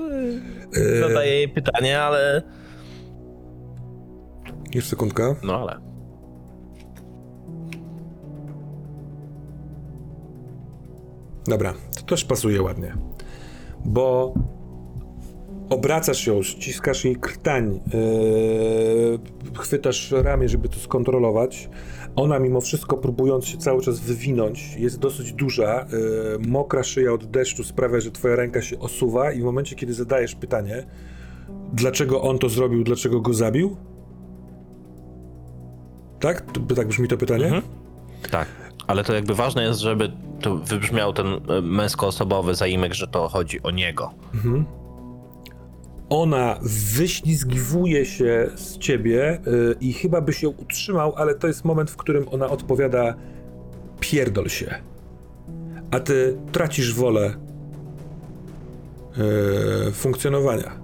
y, Y, zadaję jej pytanie, ale... Już sekundka. No ale... Dobra, to też pasuje ładnie. Bo obracasz ją, ściskasz jej krtań, yy, chwytasz ramię, żeby to skontrolować, Ona mimo wszystko próbując się cały czas wywinąć, jest dosyć duża, yy, mokra szyja od deszczu sprawia, że twoja ręka się osuwa i w momencie, kiedy zadajesz pytanie, dlaczego on to zrobił, dlaczego go zabił? Tak? Tak brzmi to pytanie? Mhm. Tak, ale to jakby ważne jest, żeby to wybrzmiał ten e, męskoosobowy zaimek, że to chodzi o niego. Mhm. Ona wyślizgiwuje się z ciebie yy, i chyba byś ją utrzymał, ale to jest moment, w którym ona odpowiada pierdol się. A ty tracisz wolę yy, funkcjonowania.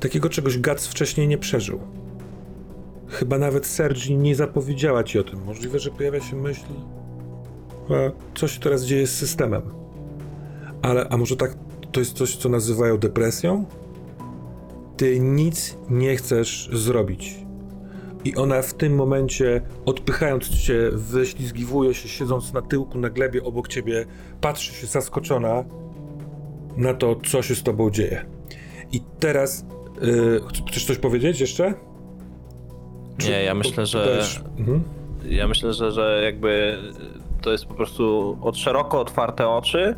Takiego czegoś Gac wcześniej nie przeżył. Chyba nawet Sergi nie zapowiedziała ci o tym. Możliwe, że pojawia się myśl, a co się teraz dzieje z systemem. Ale, a może tak, to jest coś, co nazywają depresją? Ty nic nie chcesz zrobić. I ona w tym momencie, odpychając cię, wyślizgiwuje się, siedząc na tyłku, na glebie obok ciebie, patrzy się zaskoczona na to, co się z tobą dzieje. I teraz, yy, chcesz coś powiedzieć jeszcze? Czy Nie, ja myślę, że- Mhm. Ja myślę, że, że jakby to jest po prostu od szeroko otwarte oczy.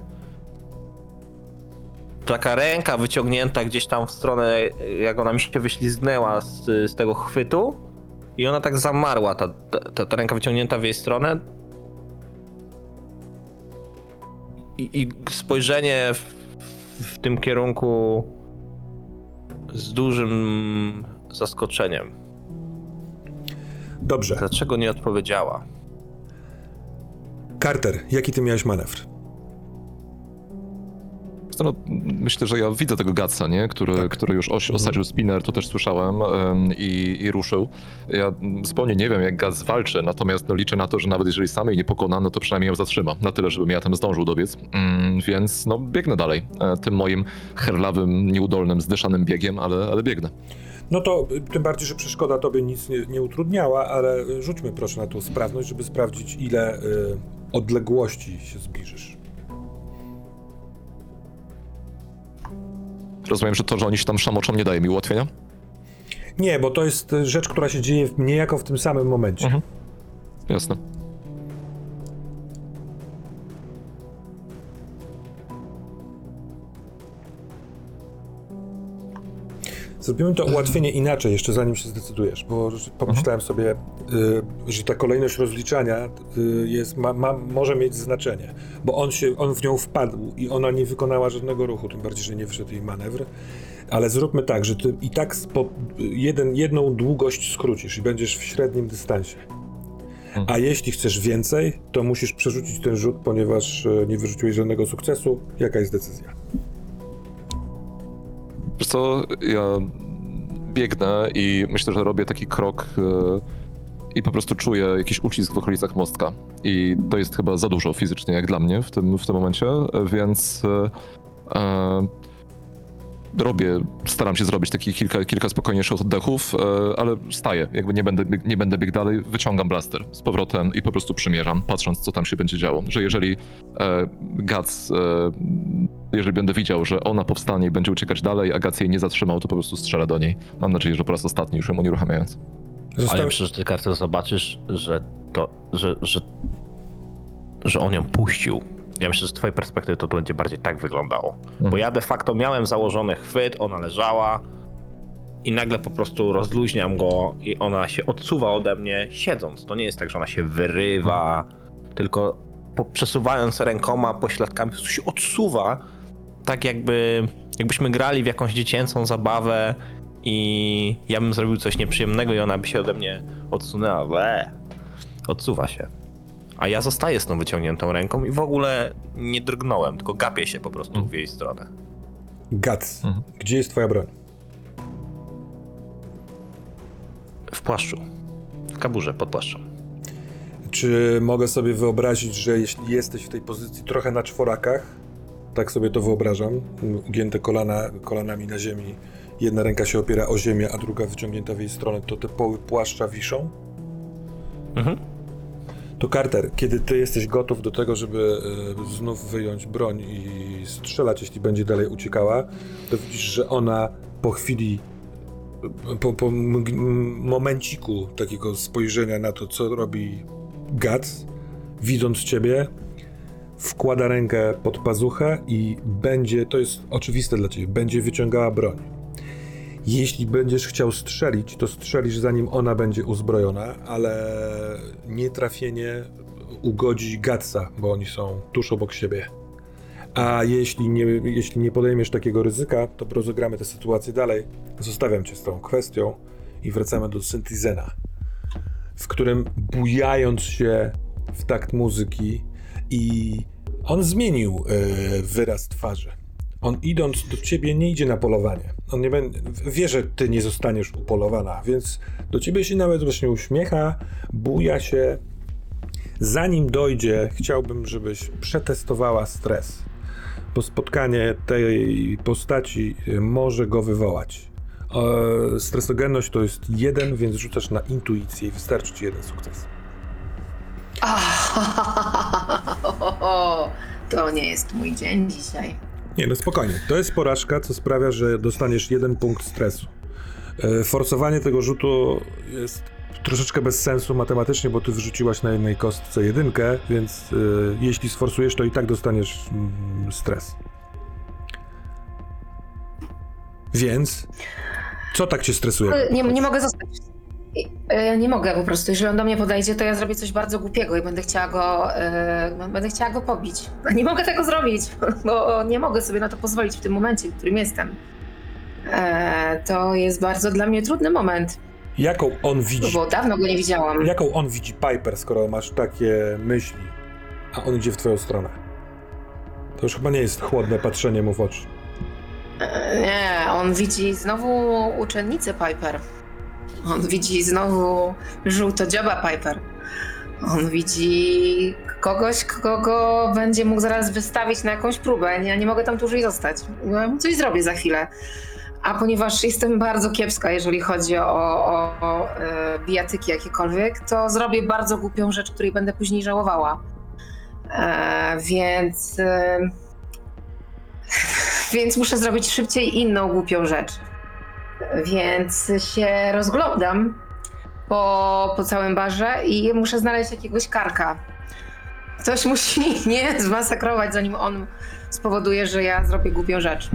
Taka ręka wyciągnięta gdzieś tam w stronę, jak ona mi się wyślizgnęła z, z tego chwytu. I ona tak zamarła, ta, ta, ta ręka wyciągnięta w jej stronę. I, i spojrzenie w, w tym kierunku z dużym zaskoczeniem. Dobrze. Dlaczego nie odpowiedziała? Carter, jaki ty miałeś manewr? No, myślę, że ja widzę tego Gatsa, nie? Który, Tak. który już oś, osadził spinner, to też słyszałem em, i, i ruszył. Ja zupełnie nie wiem, jak Gats walczy, natomiast no, liczę na to, że nawet jeżeli sam jej nie pokona, no to przynajmniej ją zatrzyma. Na tyle, żebym ja tam zdążył dobiec. Mm, więc no, biegnę dalej. E, tym moim herlawym, nieudolnym, zdyszanym biegiem, ale, ale biegnę. No to y, tym bardziej, że przeszkoda tobie nic nie, nie utrudniała, ale y, rzućmy proszę na tą sprawność, żeby sprawdzić, ile y, odległości się zbliżysz. Rozumiem, że to, że oni się tam szamoczą, nie daje mi ułatwienia? Nie, bo to jest rzecz, która się dzieje niejako w tym samym momencie. Mhm. Jasne. Zrobimy to ułatwienie inaczej, jeszcze zanim się zdecydujesz, bo że- pomyślałem sobie, y, że ta kolejność rozliczania y, jest, ma, ma, może mieć znaczenie, bo on, się, on w nią wpadł i ona nie wykonała żadnego ruchu, tym bardziej, że nie wszedł jej manewr. Ale zróbmy tak, że ty i tak jeden, jedną długość skrócisz i będziesz w średnim dystansie. A jeśli chcesz więcej, to musisz przerzucić ten rzut, ponieważ e, nie wyrzuciłeś żadnego sukcesu. Jaka jest decyzja? Wiesz co, ja biegnę i myślę, że robię taki krok e, i po prostu czuję jakiś ucisk w okolicach mostka. I to jest chyba za dużo fizycznie jak dla mnie w tym, w tym momencie, więc e, e, robię, staram się zrobić takich kilka, kilka spokojniejszych oddechów, e, ale staję, jakby nie będę, nie będę biegł dalej, wyciągam blaster z powrotem i po prostu przymierzam, patrząc co tam się będzie działo. Że jeżeli e, Gac, e, jeżeli będę widział, że ona powstanie i będzie uciekać dalej, a Gac jej nie zatrzymał, to po prostu strzelę do niej. Mam nadzieję, że po raz ostatni już ją unieruchamiając. Ale Został... myślę, że ty kartę zobaczysz, że to, że, że, że on ją puścił. Ja myślę, że z twojej perspektywy to będzie bardziej tak wyglądało. Bo ja de facto miałem założony chwyt, ona leżała i nagle po prostu rozluźniam go i ona się odsuwa ode mnie siedząc. To nie jest tak, że ona się wyrywa, tylko po, przesuwając rękoma, pośladkami, po prostu się odsuwa, tak jakby, jakbyśmy grali w jakąś dziecięcą zabawę i ja bym zrobił coś nieprzyjemnego i ona by się ode mnie odsunęła. Łe. Odsuwa się. A ja zostaję z tą wyciągniętą ręką i w ogóle nie drgnąłem, tylko gapię się po prostu w jej stronę. Gac, Mhm. gdzie jest twoja broń? W płaszczu. W kaburze, pod płaszczem. Czy mogę sobie wyobrazić, że jeśli jesteś w tej pozycji trochę na czworakach, tak sobie to wyobrażam, ugięte kolana, kolanami na ziemi, jedna ręka się opiera o ziemię, a druga wyciągnięta w jej stronę, to te poły płaszcza wiszą? Mhm. To Carter, kiedy ty jesteś gotów do tego, żeby e, znów wyjąć broń i strzelać, jeśli będzie dalej uciekała, to widzisz, że ona po chwili po, po m- momenciku takiego spojrzenia na to, co robi Gac, widząc ciebie, wkłada rękę pod pazuchę i będzie, to jest oczywiste dla ciebie, będzie wyciągała broń. Jeśli będziesz chciał strzelić, to strzelisz zanim ona będzie uzbrojona, ale nietrafienie ugodzi Gatsa, bo oni są tuż obok siebie. A jeśli nie, jeśli nie podejmiesz takiego ryzyka, to rozegramy tę sytuację dalej. Zostawiam cię z tą kwestią i wracamy do Syntizena, w którym bujając się w takt muzyki i on zmienił e, wyraz twarzy. On idąc do ciebie nie idzie na polowanie. On nie będzie, wie, że ty nie zostaniesz upolowana, więc do ciebie się nawet właśnie uśmiecha, buja się. Zanim dojdzie, chciałbym, żebyś przetestowała stres, bo spotkanie tej postaci y, może go wywołać. E, stresogenność to jest jeden, więc rzucasz na intuicję i wystarczy ci jeden sukces. <laughs> To nie jest mój dzień dzisiaj. Nie, no spokojnie. To jest porażka, co sprawia, że dostaniesz jeden punkt stresu. E, Forsowanie tego rzutu jest troszeczkę bez sensu matematycznie, bo ty wyrzuciłaś na jednej kostce jedynkę, więc e, jeśli sforsujesz, to i tak dostaniesz mm, stres. Więc co tak cię stresuje? Nie, nie mogę zostać. E, Nie mogę po prostu. Jeżeli on do mnie podejdzie, to ja zrobię coś bardzo głupiego i będę chciała go, e, będę chciała go pobić. <laughs> Nie mogę tego zrobić, bo nie mogę sobie na to pozwolić w tym momencie, w którym jestem. E, to jest bardzo dla mnie trudny moment, Jaką on widzi? bo dawno go nie widziałam. Jaką on widzi Piper, skoro masz takie myśli, a on idzie w twoją stronę? To już chyba nie jest chłodne patrzenie mu w oczy. Nie, on widzi znowu uczennicę Piper. On widzi znowu żółtodzioba Piper. On widzi kogoś, kogo będzie mógł zaraz wystawić na jakąś próbę. Ja nie mogę tam dłużej zostać. Coś zrobię za chwilę. A ponieważ jestem bardzo kiepska, jeżeli chodzi o, o, o e, bijatyki jakiekolwiek, to zrobię bardzo głupią rzecz, której będę później żałowała. E, więc... E, <laughs> więc muszę zrobić szybciej inną głupią rzecz. Więc się rozglądam po, po całym barze i muszę znaleźć jakiegoś karka. Ktoś musi <laughs> mnie zmasakrować, zanim on spowoduje, że ja zrobię głupią rzecz.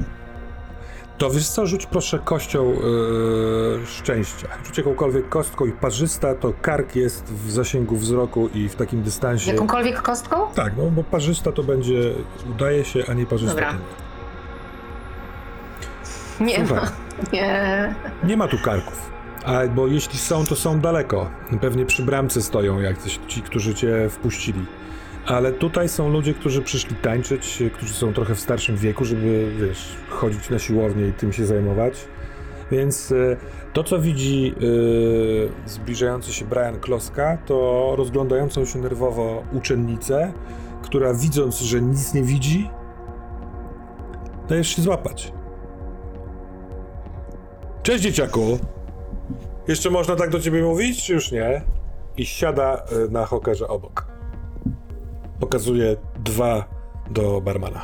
To wiesz co, rzuć proszę kością yy, szczęścia. Rzuć jakąkolwiek kostką i parzysta, to kark jest w zasięgu wzroku i w takim dystansie. Jakąkolwiek kostką? Tak, no bo parzysta to będzie udaje się, a nie parzysta. Dobra. Nie Słuchaj. ma. Nie. Nie. ma tu karków. A, bo jeśli są, to są daleko. Pewnie przy bramce stoją jak ci, którzy cię wpuścili. Ale tutaj są ludzie, którzy przyszli tańczyć, którzy są trochę w starszym wieku, żeby, wiesz, chodzić na siłownię i tym się zajmować. Więc e, to, co widzi e, zbliżający się Brian Kloska, to rozglądającą się nerwowo uczennicę, która widząc, że nic nie widzi, dajesz się złapać. Cześć dzieciaku! Jeszcze można tak do ciebie mówić, czy już nie? I siada e, na hokerze obok. Pokazuje dwa do barmana.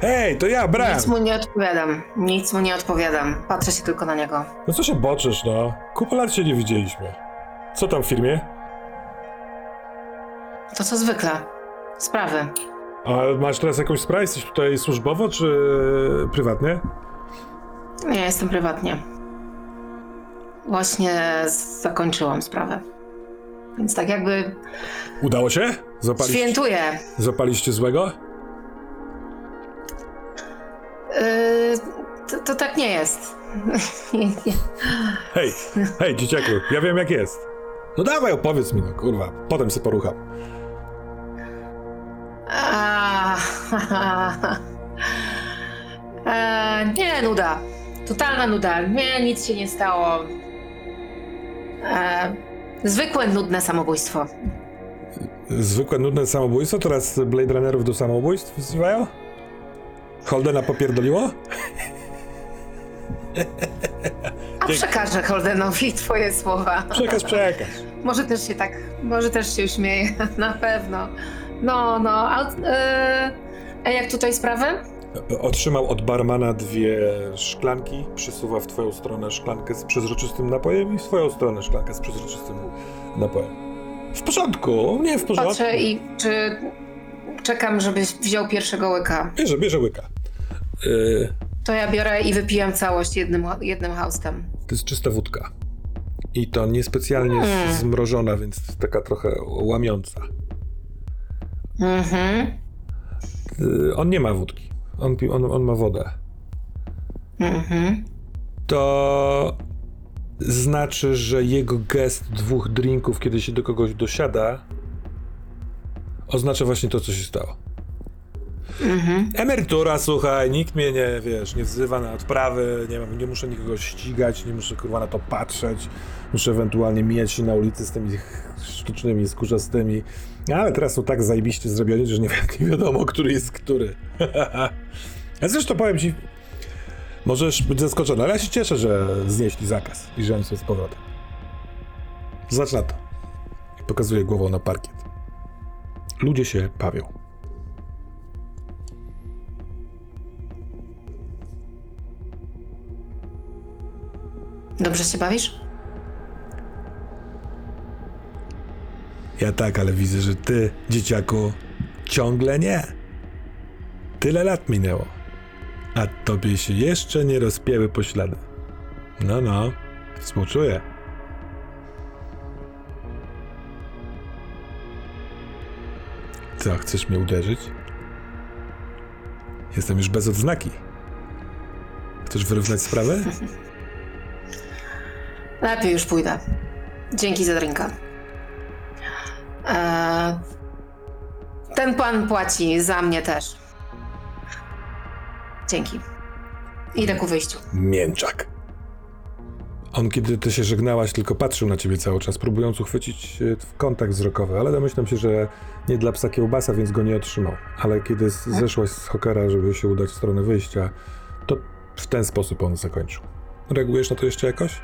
Hej, to ja, Brian! Nic mu nie odpowiadam. Nic mu nie odpowiadam. Patrzę się tylko na niego. No co się boczysz, no? Kupę lat się nie widzieliśmy. Co tam w firmie? To co zwykle. Sprawy. A masz teraz jakąś sprawę? Jesteś tutaj służbowo, czy prywatnie? Nie, jestem prywatnie. Właśnie zakończyłam sprawę. Więc tak jakby Udało się? Zapaliście, świętuję. zapaliście złego? Yy, to, to tak nie jest. <laughs> Hej, hej, dzieciaku, ja wiem jak jest. No dawaj, opowiedz mi, no kurwa, potem się porucham. A, <laughs> e, nie, nuda. Totalna nuda. Nie, nic się nie stało. E, zwykłe, nudne samobójstwo. Zwykłe, nudne samobójstwo, teraz Blade Runnerów do samobójstw wzywają? Holdena popierdoliło? A przekażę Holdenowi twoje słowa. Przekaz, przekaz. Może też się tak, może też się uśmieje, <laughs> na pewno. No, no, a, e, a jak tutaj sprawy? Otrzymał od barmana dwie szklanki, przysuwa w twoją stronę szklankę z przezroczystym napojem i w swoją stronę szklankę z przezroczystym napojem. W porządku, nie w porządku. Patrzę i czy czekam, żebyś wziął pierwszego łyka. Bierze, bierze łyka. Yy, To ja biorę i wypijam całość jednym, jednym haustem. to jest czysta wódka. I to niespecjalnie Mm. zmrożona, więc taka trochę łamiąca. Mhm. Yy, on nie ma wódki. On, on, on ma wodę. Mhm. to znaczy, że jego gest dwóch drinków, kiedy się do kogoś dosiada, oznacza właśnie to, co się stało. Mhm. Emerytura, słuchaj, nikt mnie nie, wiesz, nie wzywa na odprawy, nie, mam, nie muszę nikogo ścigać, nie muszę kurwa na to patrzeć, muszę ewentualnie mijać się na ulicy z tymi sztucznymi, skórzastymi, ale teraz są tak zajebiście zrobioni, że <laughs> nie wiadomo, który jest który. <laughs> A zresztą powiem ci, możesz być zaskoczony, ale ja się cieszę, że znieśli zakaz i że oni są z powrotem. Zacz na to. I pokazuje głową na parkiet. Ludzie się bawią. Dobrze się bawisz? Ja tak, ale widzę, że ty, dzieciaku, ciągle nie. Tyle lat minęło, a tobie się jeszcze nie rozpięły poślady. No, no, współczuję. Co, chcesz mnie uderzyć? Jestem już bez odznaki. Chcesz wyrównać sprawę? Lepiej już pójdę. Dzięki za drinka. Eee, ten pan płaci za mnie też. Dzięki. Idę ku wyjściu. Mięczak. On, kiedy ty się żegnałaś, tylko patrzył na ciebie cały czas, próbując uchwycić e, w kontakt wzrokowy, ale domyślam się, że nie dla psa kiełbasa, więc go nie otrzymał. Ale kiedy z- zeszłaś z hokera, żeby się udać w stronę wyjścia, to w ten sposób on zakończył. Reagujesz na to jeszcze jakoś?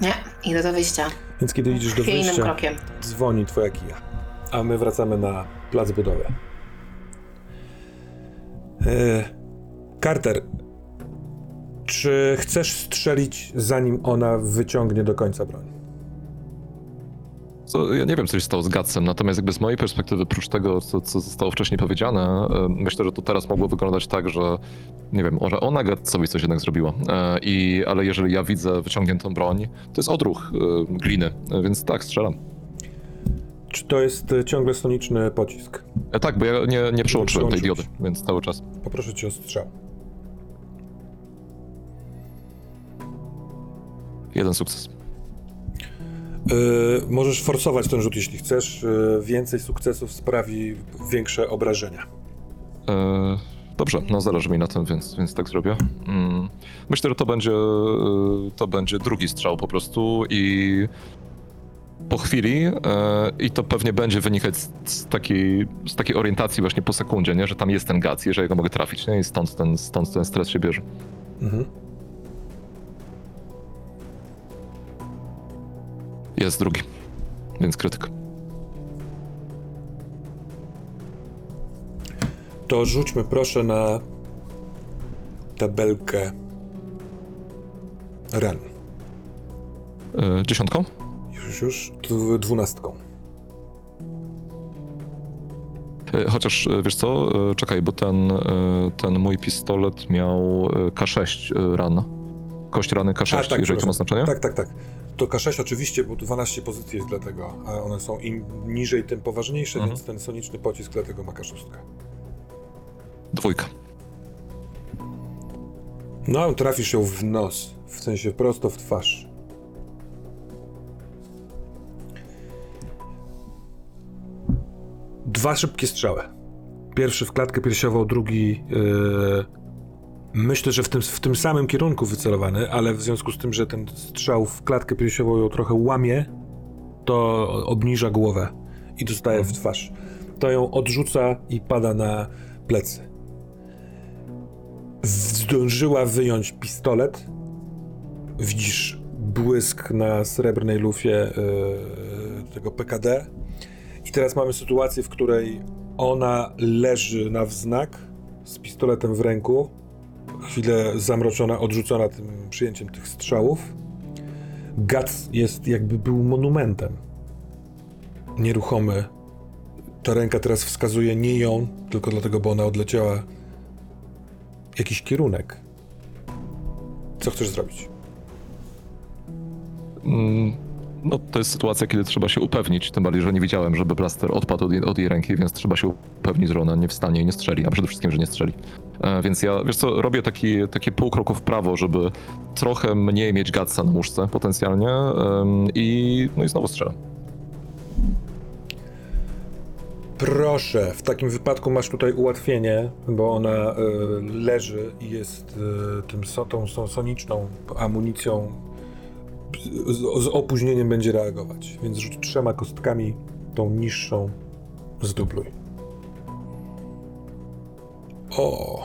Nie, idę do wyjścia. Więc kiedy idziesz do wyjścia, krokiem. dzwoni twoja kija. A my wracamy na plac budowy. E, Carter, czy chcesz strzelić, zanim ona wyciągnie do końca broń? Co, ja nie wiem, co się stało z Gatsem, natomiast jakby z mojej perspektywy, prócz tego, co, co zostało wcześniej powiedziane, e, myślę, że to teraz mogło wyglądać tak, że nie wiem, może ona Gatsowi coś jednak zrobiła. E, I, ale jeżeli ja widzę wyciągniętą broń, to jest odruch e, gliny, więc tak, strzelam. Czy to jest ciągle soniczny pocisk? E, tak, bo ja nie, nie przełączyłem tej diody, więc cały czas. Poproszę cię o strzał. Jeden sukces. Yy, możesz forsować ten rzut, jeśli chcesz. Yy, więcej sukcesów sprawi większe obrażenia. E, Dobrze, no zależy mi na tym, więc, więc tak zrobię. Mm. Myślę, że to będzie, e, to będzie drugi strzał po prostu i po chwili e, i to pewnie będzie wynikać z, z, takiej, z takiej orientacji właśnie po sekundzie, nie? że tam jest ten gac, jeżeli go mogę trafić nie? i stąd ten, stąd ten stres się bierze. Mhm. Jest drugi, więc krytyk. To rzućmy proszę na tabelkę ran. E, Dziesiątką? Już, już dw- dwunastką. E, Chociaż e, wiesz co, E, czekaj, bo ten, ten mój pistolet miał e, K6 e, ran. Kość rany K6, jeżeli to ma znaczenie? Tak, tak, tak. To K6 oczywiście, bo 12 pozycji jest dlatego, a one są im niżej, tym poważniejsze, Mhm. więc ten soniczny pocisk dlatego ma K6. Dwójka. No, trafisz ją w nos, w sensie prosto w twarz. Dwa szybkie strzały. Pierwszy w klatkę piersiową, drugi yy, myślę, że w tym, w tym samym kierunku wycelowany, ale w związku z tym, że ten strzał w klatkę piersiową ją trochę łamie, to obniża głowę i dostaje w twarz. To ją odrzuca i pada na plecy zdążyła wyjąć pistolet. Widzisz błysk na srebrnej lufie yy, tego PKD. I teraz mamy sytuację, w której ona leży na wznak, z pistoletem w ręku, chwilę zamroczona, odrzucona tym przyjęciem tych strzałów. Guts jest jakby był monumentem. Nieruchomy. Ta ręka teraz wskazuje nie ją, tylko dlatego, bo ona odleciała jakiś kierunek. Co chcesz zrobić? Mm, No, to jest sytuacja, kiedy trzeba się upewnić, tym bardziej, że nie widziałem, żeby blaster odpadł od jej, od jej ręki, więc trzeba się upewnić, że ona nie wstanie i nie strzeli, a przede wszystkim, że nie strzeli. E, więc ja, wiesz co, robię taki, takie pół kroku w prawo, żeby trochę mniej mieć gatsa na muszce potencjalnie i no i znowu strzelam. Proszę, w takim wypadku masz tutaj ułatwienie, bo ona y, leży i jest y, tym so, tą, tą soniczną amunicją. Z, z opóźnieniem będzie reagować, więc rzuć trzema kostkami, tą niższą zdubluj. O,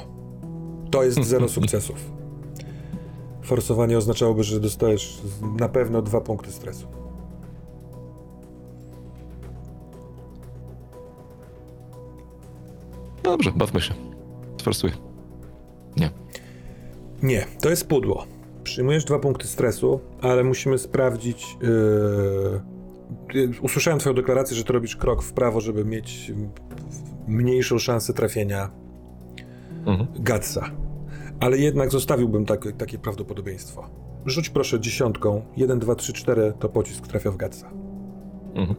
to jest <laughs> zero sukcesów. Forsowanie oznaczałoby, że dostajesz na pewno dwa punkty stresu. Dobrze, bawmy się. Sforsuję. Nie. Nie, to jest pudło. Przyjmujesz dwa punkty stresu, ale musimy sprawdzić. Yy... yy, Usłyszałem Twoją deklarację, że to robisz krok w prawo, żeby mieć mniejszą szansę trafienia Mhm. Gatsa. Ale jednak zostawiłbym tak, takie prawdopodobieństwo. Rzuć proszę dziesiątką. 1, 2, 3, 4 to pocisk trafia w Gatsa. Mhm.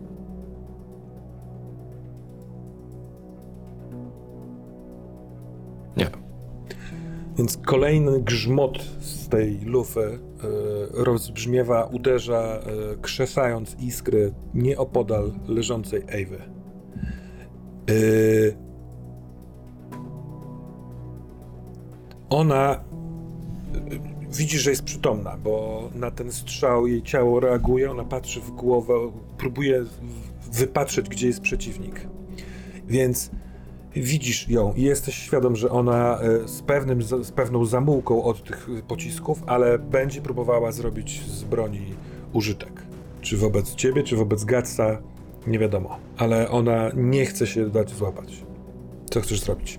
Więc kolejny grzmot z tej lufy e, rozbrzmiewa, uderza, e, krzesając iskry nieopodal leżącej Ewy. E, ona widzi, że jest przytomna, bo na ten strzał jej ciało reaguje, ona patrzy w głowę, próbuje wypatrzeć, gdzie jest przeciwnik. Więc widzisz ją i jesteś świadom, że ona e, z, pewnym, z pewną zamułką od tych pocisków, ale będzie próbowała zrobić z broni użytek. Czy wobec ciebie, czy wobec Gatsa, nie wiadomo. Ale ona nie chce się dać złapać. Co chcesz zrobić?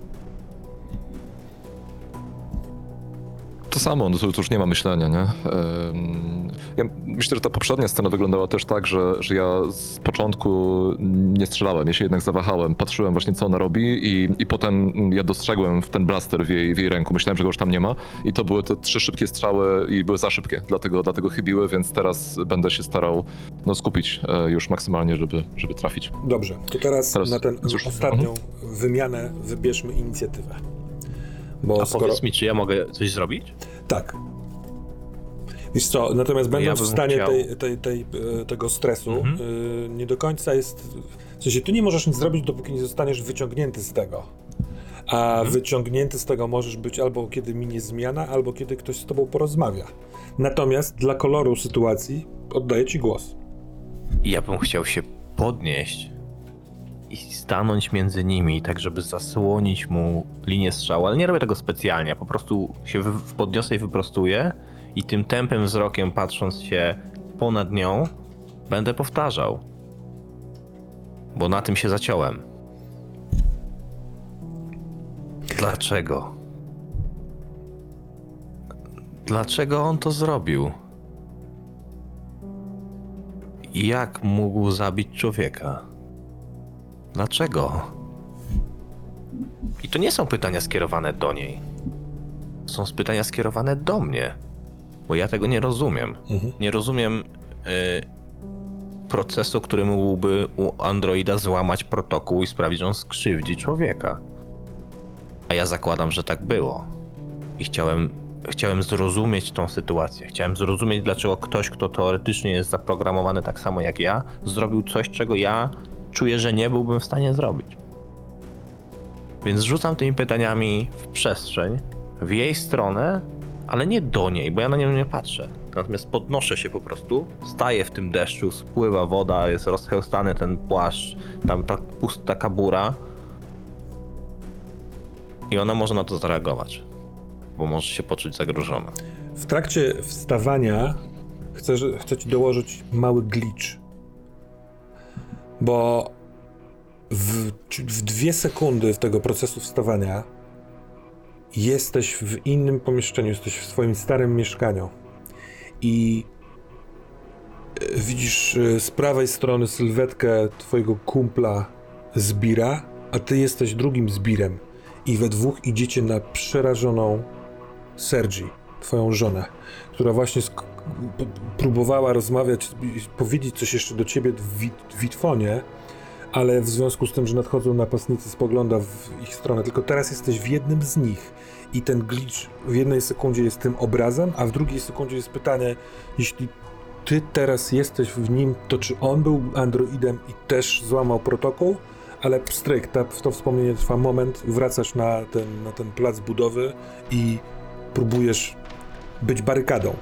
To samo, no to, to już nie ma myślenia, nie? Ja myślę, że ta poprzednia scena wyglądała też tak, że, że ja z początku nie strzelałem, ja się jednak zawahałem, patrzyłem właśnie co ona robi i, i potem ja dostrzegłem w ten blaster w jej, w jej ręku, myślałem, że go już tam nie ma i to były te trzy szybkie strzały i były za szybkie, dlatego, dlatego chybiły, więc teraz będę się starał no, skupić e, już maksymalnie, żeby, żeby trafić. Dobrze, to teraz, Teraz na tę ostatnią wymianę wybierzmy inicjatywę. Bo A skoro... powiedz mi, czy ja mogę coś zrobić? Tak. Wiesz co, natomiast będąc bym w stanie chciał- tej, tej, tej, e, tego stresu, Mhm. y, nie do końca jest... W sensie, ty nie możesz nic zrobić, dopóki nie zostaniesz wyciągnięty z tego. A Mhm. wyciągnięty z tego możesz być albo kiedy minie zmiana, albo kiedy ktoś z tobą porozmawia. Natomiast dla koloru sytuacji oddaję ci głos. Ja bym chciał się podnieść i stanąć między nimi, tak żeby zasłonić mu linię strzału, ale nie robię tego specjalnie, po prostu się podniosę i wyprostuję i tym tępym wzrokiem patrząc się ponad nią, będę powtarzał. Bo na tym się zaciąłem. Dlaczego? Dlaczego on to zrobił? Jak mógł zabić człowieka? Dlaczego? I to nie są pytania skierowane do niej. Są pytania skierowane do mnie. Bo ja tego nie rozumiem. Mhm. Nie rozumiem y, procesu, który mógłby u androida złamać protokół i sprawić, że on skrzywdzi człowieka. A ja zakładam, że tak było. I chciałem, chciałem zrozumieć tą sytuację. Chciałem zrozumieć, dlaczego ktoś, kto teoretycznie jest zaprogramowany tak samo jak ja, zrobił coś, czego ja czuję, że nie byłbym w stanie zrobić. Więc rzucam tymi pytaniami w przestrzeń, w jej stronę, ale nie do niej, bo ja na nią nie patrzę. Natomiast podnoszę się po prostu, staję w tym deszczu, spływa woda, jest rozchełstany ten płaszcz, tam ta pusta kabura. I ona może na to zareagować, bo może się poczuć zagrożona. W trakcie wstawania chcę, chcę ci dołożyć mały glitch. Bo w, w dwie sekundy tego procesu wstawania jesteś w innym pomieszczeniu, jesteś w swoim starym mieszkaniu. I e, widzisz e, z prawej strony sylwetkę twojego kumpla Zbira, a ty jesteś drugim Zbirem. I we dwóch idziecie na przerażoną Sergi, twoją żonę, która właśnie próbowała rozmawiać, powiedzieć coś jeszcze do ciebie w wit- ale w związku z tym, że nadchodzą napastnicy, spogląda w ich stronę. Tylko teraz jesteś w jednym z nich i ten glitch w jednej sekundzie jest tym obrazem, a w drugiej sekundzie jest pytanie, jeśli ty teraz jesteś w nim, to czy on był androidem i też złamał protokół? Ale pstryk, ta, to wspomnienie trwa moment, wracasz na ten, na ten plac budowy i próbujesz być barykadą.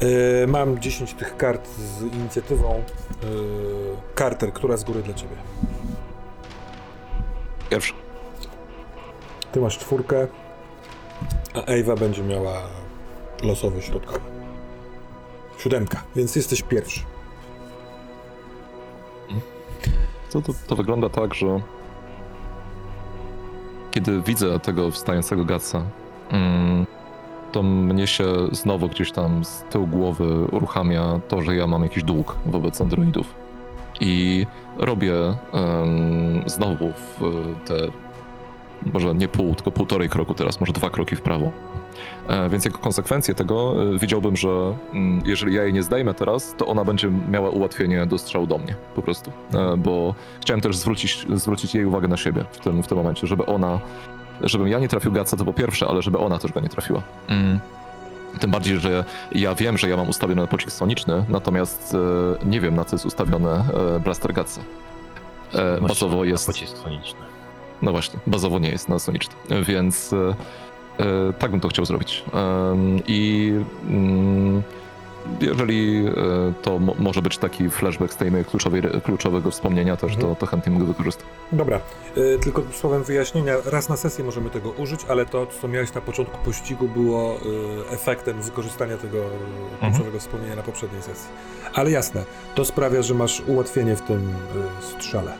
Yy, mam 10 tych kart z inicjatywą. Yy, Carter, która z góry dla ciebie? Pierwszy. Ty masz czwórkę, a Ewa będzie miała losowy środkowy. Siódemka, więc jesteś pierwszy. To, to, to wygląda tak, że kiedy widzę tego wstającego Gatsa, mm, to mnie się znowu gdzieś tam z tyłu głowy uruchamia to, że ja mam jakiś dług wobec androidów. I robię znowu w te, może nie pół, tylko półtorej kroku teraz, może dwa kroki w prawo. E, Więc jako konsekwencję tego e, widziałbym, że mm, jeżeli ja jej nie zdejmę teraz, to ona będzie miała ułatwienie do strzału do mnie, po prostu. E, Bo chciałem też zwrócić, zwrócić jej uwagę na siebie w tym, w tym momencie, żeby ona, żebym ja nie trafił Gatsa, to po pierwsze, ale żeby ona też go nie trafiła. Mm. Tym bardziej, że ja wiem, że ja mam ustawiony pocisk soniczny, natomiast e, nie wiem, na co jest ustawiony e, blaster Gatsa. E, bazowo jest... Pocisk soniczny. No właśnie, bazowo nie jest na soniczny, więc e, e, tak bym to chciał zrobić. I mm, jeżeli e, to mo- może być taki flashback z tej kluczowej, kluczowego wspomnienia też, to, Mhm. to chętnie mogę wykorzystać. Dobra, y, tylko słowem wyjaśnienia, raz na sesję możemy tego użyć, ale to, co miałeś na początku pościgu, było y, efektem wykorzystania tego kluczowego wspomnienia na poprzedniej sesji. Ale jasne, to sprawia, że masz ułatwienie w tym strzale.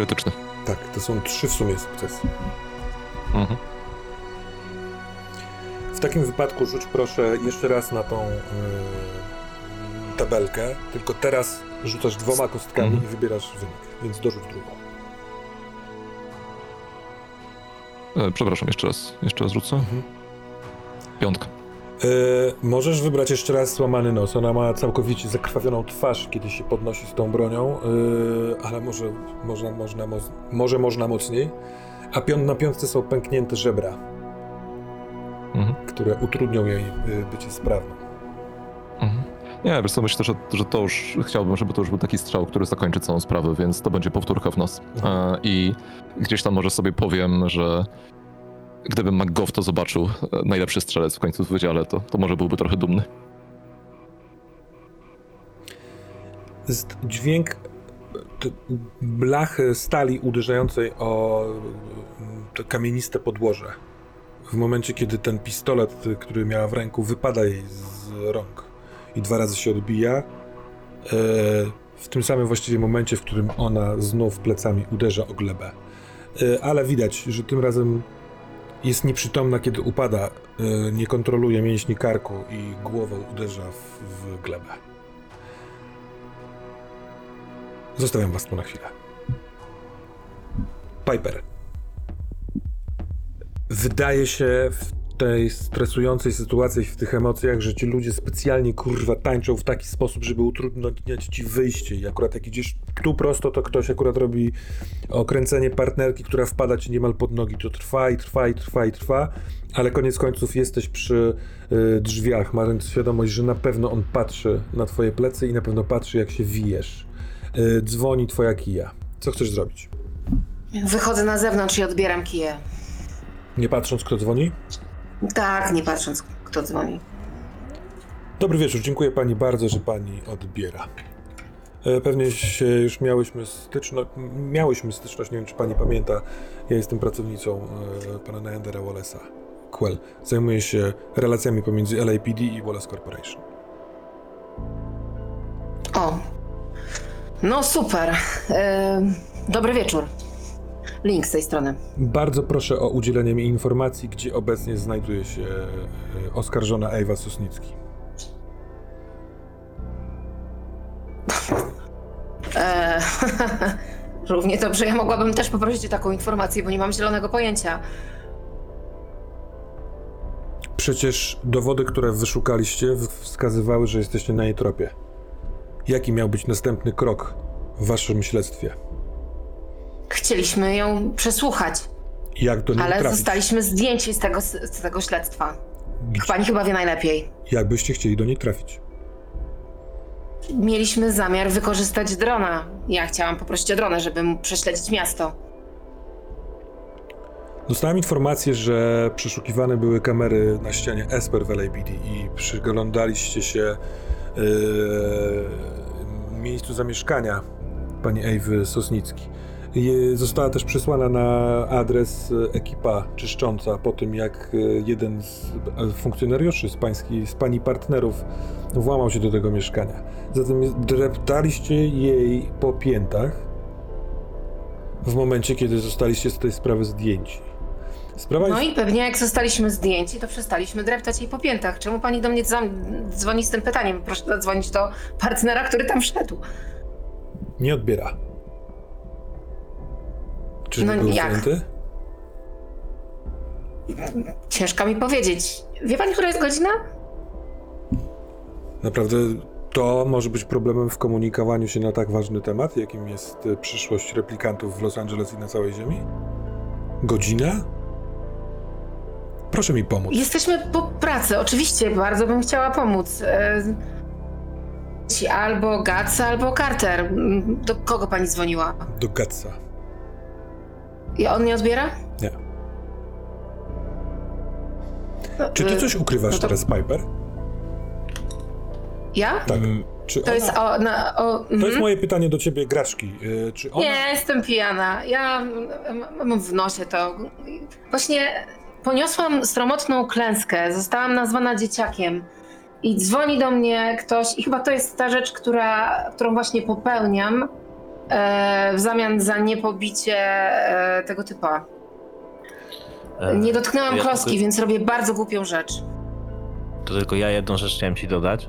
Krytyczny. Tak, to są trzy w sumie sukcesy. Mhm. W takim wypadku rzuć proszę jeszcze raz na tą y, tabelkę, tylko teraz rzucasz dwoma kostkami Mhm. i wybierasz wynik, więc dorzuć drugą. E, przepraszam, jeszcze raz. Jeszcze raz rzucę. Mhm. Piątka. Y, możesz wybrać jeszcze raz złamany nos. Ona ma całkowicie zakrwawioną twarz, kiedy się podnosi z tą bronią, y, ale może można, można, może można mocniej. A piąt, na piątce są pęknięte żebra, Mhm. które utrudnią jej y, bycie sprawną. Mhm. Nie, wiesz co, myślę, że, że to już chciałbym, żeby to już był taki strzał, który zakończy całą sprawę, więc to będzie powtórka w nos. Mhm. E, I gdzieś tam może sobie powiem, że gdybym McGough to zobaczył, e, najlepszy strzelec w końcu w wydziale, to, to może byłby trochę dumny. dźwięk t- blachy stali uderzającej o to kamieniste podłoże. W momencie, kiedy ten pistolet, który miała w ręku, wypada jej z rąk i dwa razy się odbija, e, w tym samym właściwie momencie, w którym ona znów plecami uderza o glebę. E, Ale widać, że tym razem jest nieprzytomna, kiedy upada, e, nie kontroluje mięśni karku i głową uderza w, w glebę. Zostawiam was tu na chwilę. Piper. Wydaje się w tej stresującej sytuacji, w tych emocjach, że ci ludzie specjalnie kurwa tańczą w taki sposób, żeby utrudniać ci wyjście. I akurat jak idziesz tu prosto, to ktoś akurat robi okręcenie partnerki, która wpada ci niemal pod nogi. To trwa i trwa i trwa i trwa, ale koniec końców jesteś przy y, drzwiach, mając świadomość, że na pewno on patrzy na twoje plecy i na pewno patrzy, jak się wijesz. Y, dzwoni twoja kija. Co chcesz zrobić? Wychodzę na zewnątrz i odbieram kije. Nie patrząc, kto dzwoni? Tak, nie patrząc, kto dzwoni. Dobry wieczór, dziękuję pani bardzo, że pani odbiera. E, Pewnie się już miałyśmy styczność, miałyśmy styczność, nie wiem czy pani pamięta, ja jestem pracownicą e, pana Neandera Wallace'a. Quell. Zajmuję się relacjami pomiędzy LAPD i Wallace Corporation. O. No super. E, dobry wieczór. Link z tej strony. Bardzo proszę o udzielenie mi informacji, gdzie obecnie znajduje się e, oskarżona Ewa Sosnicki. E, <laughs> równie dobrze ja mogłabym też poprosić o taką informację, bo nie mam zielonego pojęcia. Przecież dowody, które wyszukaliście, wskazywały, że jesteście na jej tropie. Jaki miał być następny krok w waszym śledztwie? Chcieliśmy ją przesłuchać, Jak do niej ale trafić? zostaliśmy zdjęci z tego, z tego śledztwa. Gdzie- Pani chyba wie najlepiej. Jak byście chcieli do niej trafić? Mieliśmy zamiar wykorzystać drona. Ja chciałam poprosić o drona, żeby mu prześledzić miasto. Dostałem informację, że przeszukiwane były kamery na ścianie Esper w LAPD i przyglądaliście się yy, miejscu zamieszkania pani Ewy Sosnicki. Została też przesłana na adres e, ekipa czyszcząca po tym, jak e, jeden z e, funkcjonariuszy z, pański, z pani partnerów włamał się do tego mieszkania. Zatem dreptaliście jej po piętach w momencie, kiedy zostaliście z tej sprawy zdjęci. Sprawa No jest... i pewnie jak zostaliśmy zdjęci, to przestaliśmy dreptać jej po piętach. Czemu pani do mnie dzwon- dzwoni z tym pytaniem? Proszę zadzwonić do partnera, który tam wszedł. Nie odbiera. Czy No był jak? Ciężko mi powiedzieć. Wie pani, która jest godzina? Naprawdę to może być problemem w komunikowaniu się na tak ważny temat, jakim jest e, przyszłość replikantów w Los Angeles i na całej Ziemi? Godzina? Proszę mi pomóc. Jesteśmy po pracy. Oczywiście, bardzo bym chciała pomóc. E, Albo Gatsa, albo Carter. Mm, Do kogo pani dzwoniła? Do Gatsa. I on nie odbiera? Nie. No, Czy ty e, coś ukrywasz no to- teraz, Piper? Ja? Tak. Czy To ona... jest o... Na, o To jest mhm. moje pytanie do ciebie, graczki. E, Czy ona... Nie, jestem pijana. Ja mam w nosie to. Właśnie poniosłam sromotną klęskę. Zostałam nazwana dzieciakiem. I dzwoni do mnie ktoś, i chyba to jest ta rzecz, która, którą właśnie popełniam e, w zamian za niepobicie e, tego typa. E, Nie dotknęłam ja kloski, tylko- więc robię bardzo głupią rzecz. To tylko ja jedną rzecz chciałem ci dodać.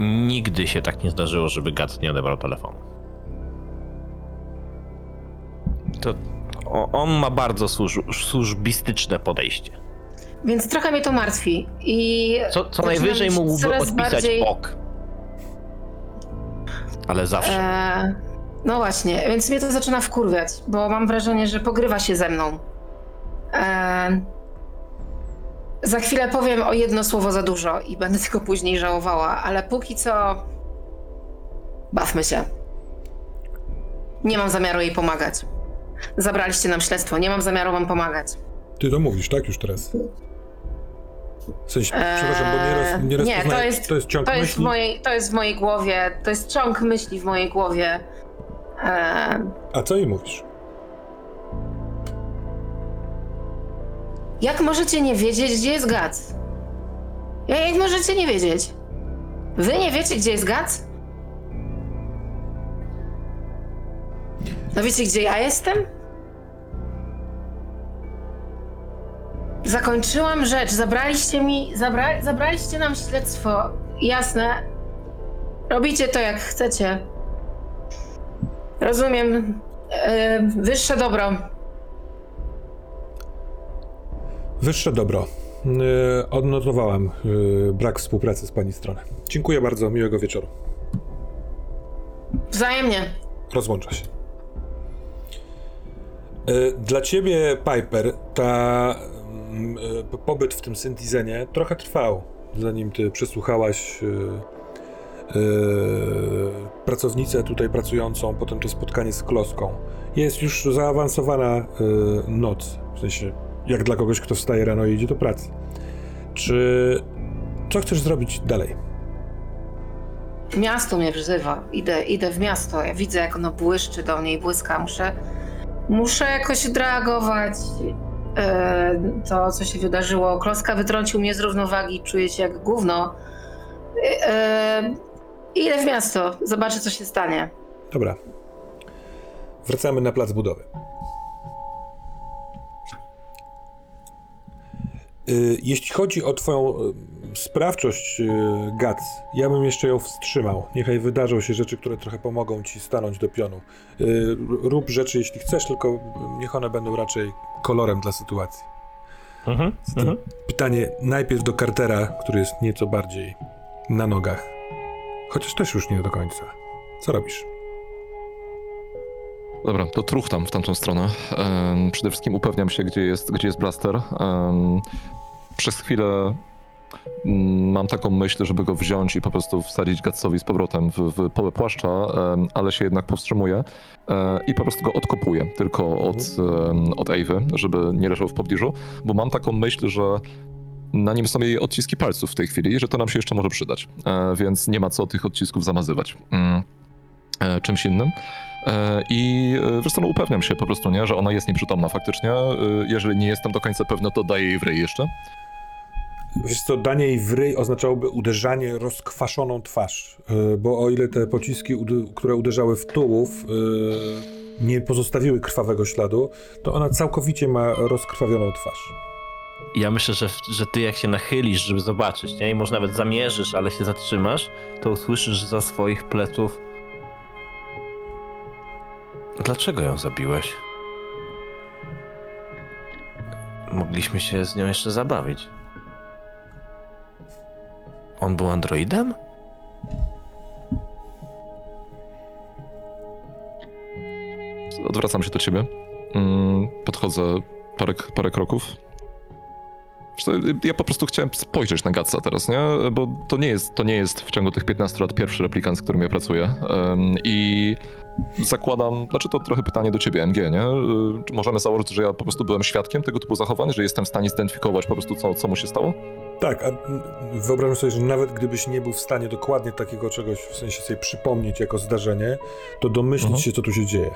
Nigdy się tak nie zdarzyło, żeby Gat nie odebrał telefonu. To o, on ma bardzo służ, służbistyczne podejście. Więc trochę mnie to martwi. I Co, co zaczynam najwyżej mógłby coraz odpisać bardziej- ok. Ale zawsze. E, no właśnie, więc mnie to zaczyna wkurwiać, bo mam wrażenie, że pogrywa się ze mną. E, za chwilę powiem o jedno słowo za dużo i będę tego później żałowała, ale póki co bawmy się. Nie mam zamiaru jej pomagać. Zabraliście nam śledztwo, nie mam zamiaru wam pomagać. Ty to mówisz, tak? Już teraz. W sensie, przepraszam, bo nie Eee, nie, rozpoznaję. to jest, to jest ciąg to jest, w myśli. mojej, to jest w mojej głowie, to jest ciąg myśli w mojej głowie. E, A co jej mówisz? Jak możecie nie wiedzieć, gdzie jest Gac? Ja- Jak możecie nie wiedzieć? Wy nie wiecie, gdzie jest Gac? No wiecie, gdzie ja jestem? Zakończyłam rzecz, zabraliście mi, zabra, zabraliście nam śledztwo. Jasne. Robicie to jak chcecie. Rozumiem. Yy, wyższe dobro. Wyższe dobro. Yy, odnotowałem yy, brak współpracy z pani strony. Dziękuję bardzo, miłego wieczoru. Wzajemnie. Rozłącza się. Dla ciebie, Piper, ta pobyt w tym Syntizenie trochę trwał, zanim ty przesłuchałaś yy, yy, pracownicę tutaj pracującą, potem to spotkanie z Kloską. Jest już zaawansowana noc, w sensie jak dla kogoś, kto wstaje rano i idzie do pracy. Czy co chcesz zrobić dalej? Miasto mnie wzywa. Idę, idę w miasto. Ja widzę, jak ono błyszczy do mnie i błyska. Muszę, muszę jakoś odreagować. E, to, co się wydarzyło. Kloska wytrącił mnie z równowagi. Czuję się jak gówno. E, Idę w miasto, zobaczę co się stanie. Dobra. Wracamy na plac budowy. Jeśli chodzi o twoją sprawczość, y, Gac, ja bym jeszcze ją wstrzymał. Niechaj wydarzą się rzeczy, które trochę pomogą ci stanąć do pionu. Y, Rób rzeczy, jeśli chcesz, tylko niech one będą raczej kolorem dla sytuacji. Mhm. Zatem Pytanie najpierw do Cartera, który jest nieco bardziej na nogach. Chociaż też już nie do końca. Co robisz? Dobra, to truchtam w tamtą stronę. Przede wszystkim upewniam się, gdzie jest, gdzie jest blaster. Przez chwilę mam taką myśl, żeby go wziąć i po prostu wsadzić Gatsowi z powrotem w, w płaszcza, ale się jednak powstrzymuję e, i po prostu go odkopuję tylko od, od Ewy, żeby nie leżał w pobliżu, bo mam taką myśl, że na nim są jej odciski palców w tej chwili że to nam się jeszcze może przydać, e, więc nie ma co tych odcisków zamazywać. Mm, e, czymś innym. I co, no upewniam się po prostu, nie, że ona jest nieprzytomna faktycznie. Jeżeli nie jestem do końca pewny, to daję jej w jeszcze. Wiesz co, danie jej w ryj oznaczałoby uderzanie rozkwaszoną twarz, yy, bo o ile te pociski, które uderzały w tułów, yy, nie pozostawiły krwawego śladu, to ona całkowicie ma rozkrwawioną twarz. Ja myślę, że, że ty jak się nachylisz, żeby zobaczyć, nie? I może nawet zamierzysz, ale się zatrzymasz, to usłyszysz za swoich pleców. Dlaczego ją zabiłeś? Mogliśmy się z nią jeszcze zabawić. On był androidem? Odwracam się do ciebie. Mm, Podchodzę parę, parę kroków. Ja po prostu chciałem spojrzeć na Gatsa teraz, nie? Bo to nie jest, to nie jest w ciągu tych 15 lat pierwszy replikant, z którym ja pracuję. I zakładam, znaczy to trochę pytanie do ciebie, MG, nie? Y, Czy możemy założyć, że ja po prostu byłem świadkiem tego typu zachowań, że jestem w stanie zidentyfikować po prostu, co, co mu się stało? Tak, a wyobrażam sobie, że nawet gdybyś nie był w stanie dokładnie takiego czegoś, w sensie sobie przypomnieć jako zdarzenie, to domyślić Mhm. się, co tu się dzieje.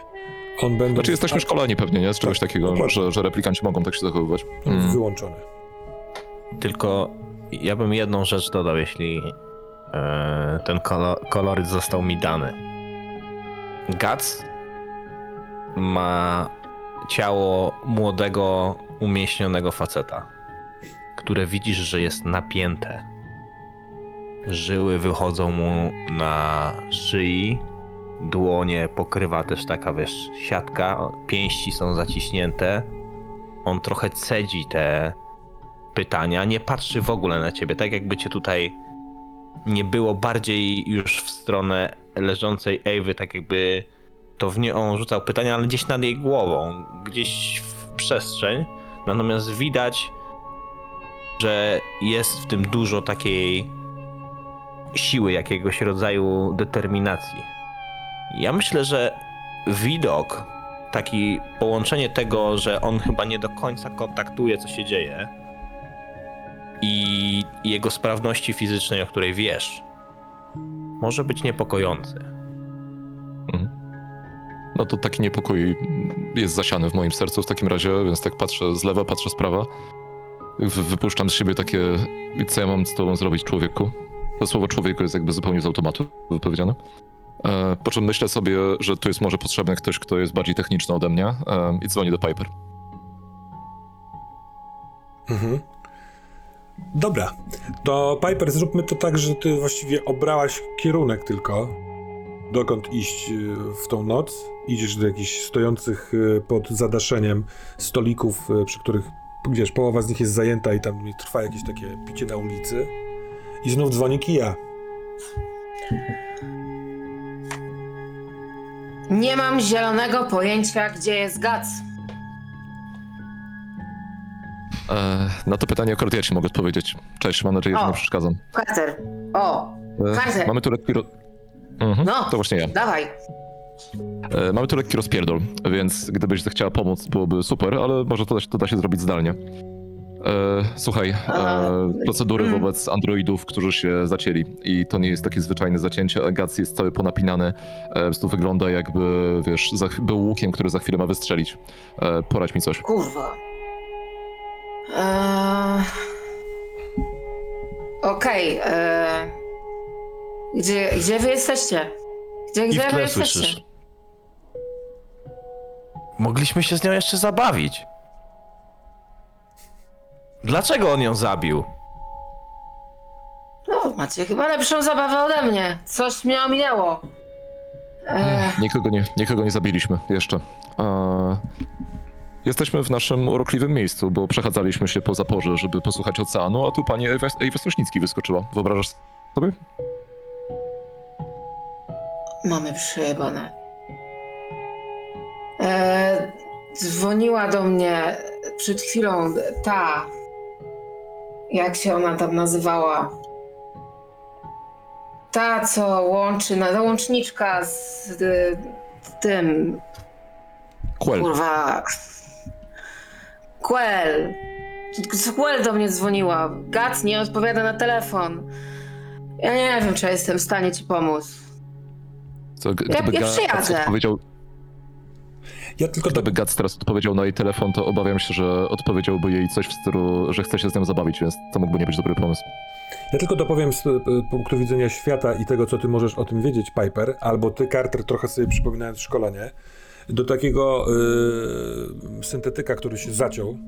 On będą Znaczy jesteśmy szkoleni pewnie, nie? Z czegoś Tak, takiego, dokładnie. że, że replikanci mogą tak się zachowywać. Mm. wyłączony. Tylko ja bym jedną rzecz dodał, jeśli e, ten kolo, koloryt został mi dany. Guts ma ciało młodego, umieśnionego faceta, które widzisz, że jest napięte. Żyły wychodzą mu na szyi, dłonie pokrywa też taka, wiesz, siatka, pięści są zaciśnięte. On trochę cedzi te pytania, nie patrzy w ogóle na ciebie, tak jakby cię tutaj nie było bardziej już w stronę leżącej Ewy, tak jakby to w nie on rzucał pytania, ale gdzieś nad jej głową, gdzieś w przestrzeń. Natomiast widać, że jest w tym dużo takiej siły, jakiegoś rodzaju determinacji. Ja myślę, że widok, taki połączenie tego, że on chyba nie do końca kontaktuje, co się dzieje, i jego sprawności fizycznej, o której wiesz, może być niepokojący. Mhm. No to taki niepokój jest zasiany w moim sercu w takim razie, więc tak patrzę z lewa, patrzę z prawa. Wy- Wypuszczam z siebie takie, co ja mam z tobą zrobić, człowieku? To słowo człowieku jest jakby zupełnie z automatu wypowiedziane. E, po czym myślę sobie, że tu jest może potrzebny ktoś, kto jest bardziej techniczny ode mnie e, i dzwonię do Piper. Mhm. Dobra, to Piper, zróbmy to tak, że ty właściwie obrałaś kierunek tylko, dokąd iść y, w tą noc. Idziesz do jakichś stojących y, pod zadaszeniem stolików, y, przy których, wiesz, połowa z nich jest zajęta i tam trwa jakieś takie picie na ulicy. I znów dzwoni kija. Nie mam zielonego pojęcia, gdzie jest Gac. E, na to pytanie akurat ja ci mogę odpowiedzieć. Cześć, mam nadzieję, że O. nie przeszkadzam. Carter. O, E, mamy tu lekki... Ro... Mhm, No. To właśnie ja. dawaj. E, Mamy tu lekki rozpierdol, więc gdybyś zechciała pomóc, byłoby super, ale może to da się, to da się zrobić zdalnie. E, słuchaj, e, procedury Mm. wobec androidów, którzy się zacięli i to nie jest takie zwyczajne zacięcie, a Gac jest cały ponapinany, e, po prostu wygląda jakby, wiesz, za, ch- był łukiem, który za chwilę ma wystrzelić. E, poradź mi coś. Kurwa. Eee... Okej. eee, Gdzie, gdzie wy jesteście? Gdzie, I gdzie w wy tle jesteście? słyszysz. Mogliśmy się z nią jeszcze zabawić. Dlaczego on ją zabił? No, macie chyba lepszą zabawę ode mnie. Coś mnie ominęło. Ech, Nikogo nie, nikogo nie zabiliśmy jeszcze. E, jesteśmy w naszym urokliwym miejscu, bo przechadzaliśmy się po zaporze, żeby posłuchać oceanu, a tu pani Ewa, Ewa Sośnicki wyskoczyła. Wyobrażasz sobie? mamy przejebane. E, dzwoniła do mnie przed chwilą ta, jak się ona tam nazywała, ta, co łączy, na łączniczka z, z tym, Quell. kurwa, Quell. Quell do mnie dzwoniła. Gat nie odpowiada na telefon. Ja nie wiem, czy ja jestem w stanie ci pomóc. Co, Ja- gdyby ja Gac przyjadę. odpowiedział, Ja tylko do, gdyby Gac teraz odpowiedział na jej telefon, to obawiam się, że odpowiedziałby jej coś w stylu, że chce się z nią zabawić, więc to mógłby nie być dobry pomysł. ja tylko dopowiem z punktu widzenia świata i tego, co ty możesz o tym wiedzieć, Piper, albo ty, Carter, trochę sobie przypominając szkolenie, do takiego y, syntetyka, który się zaciął,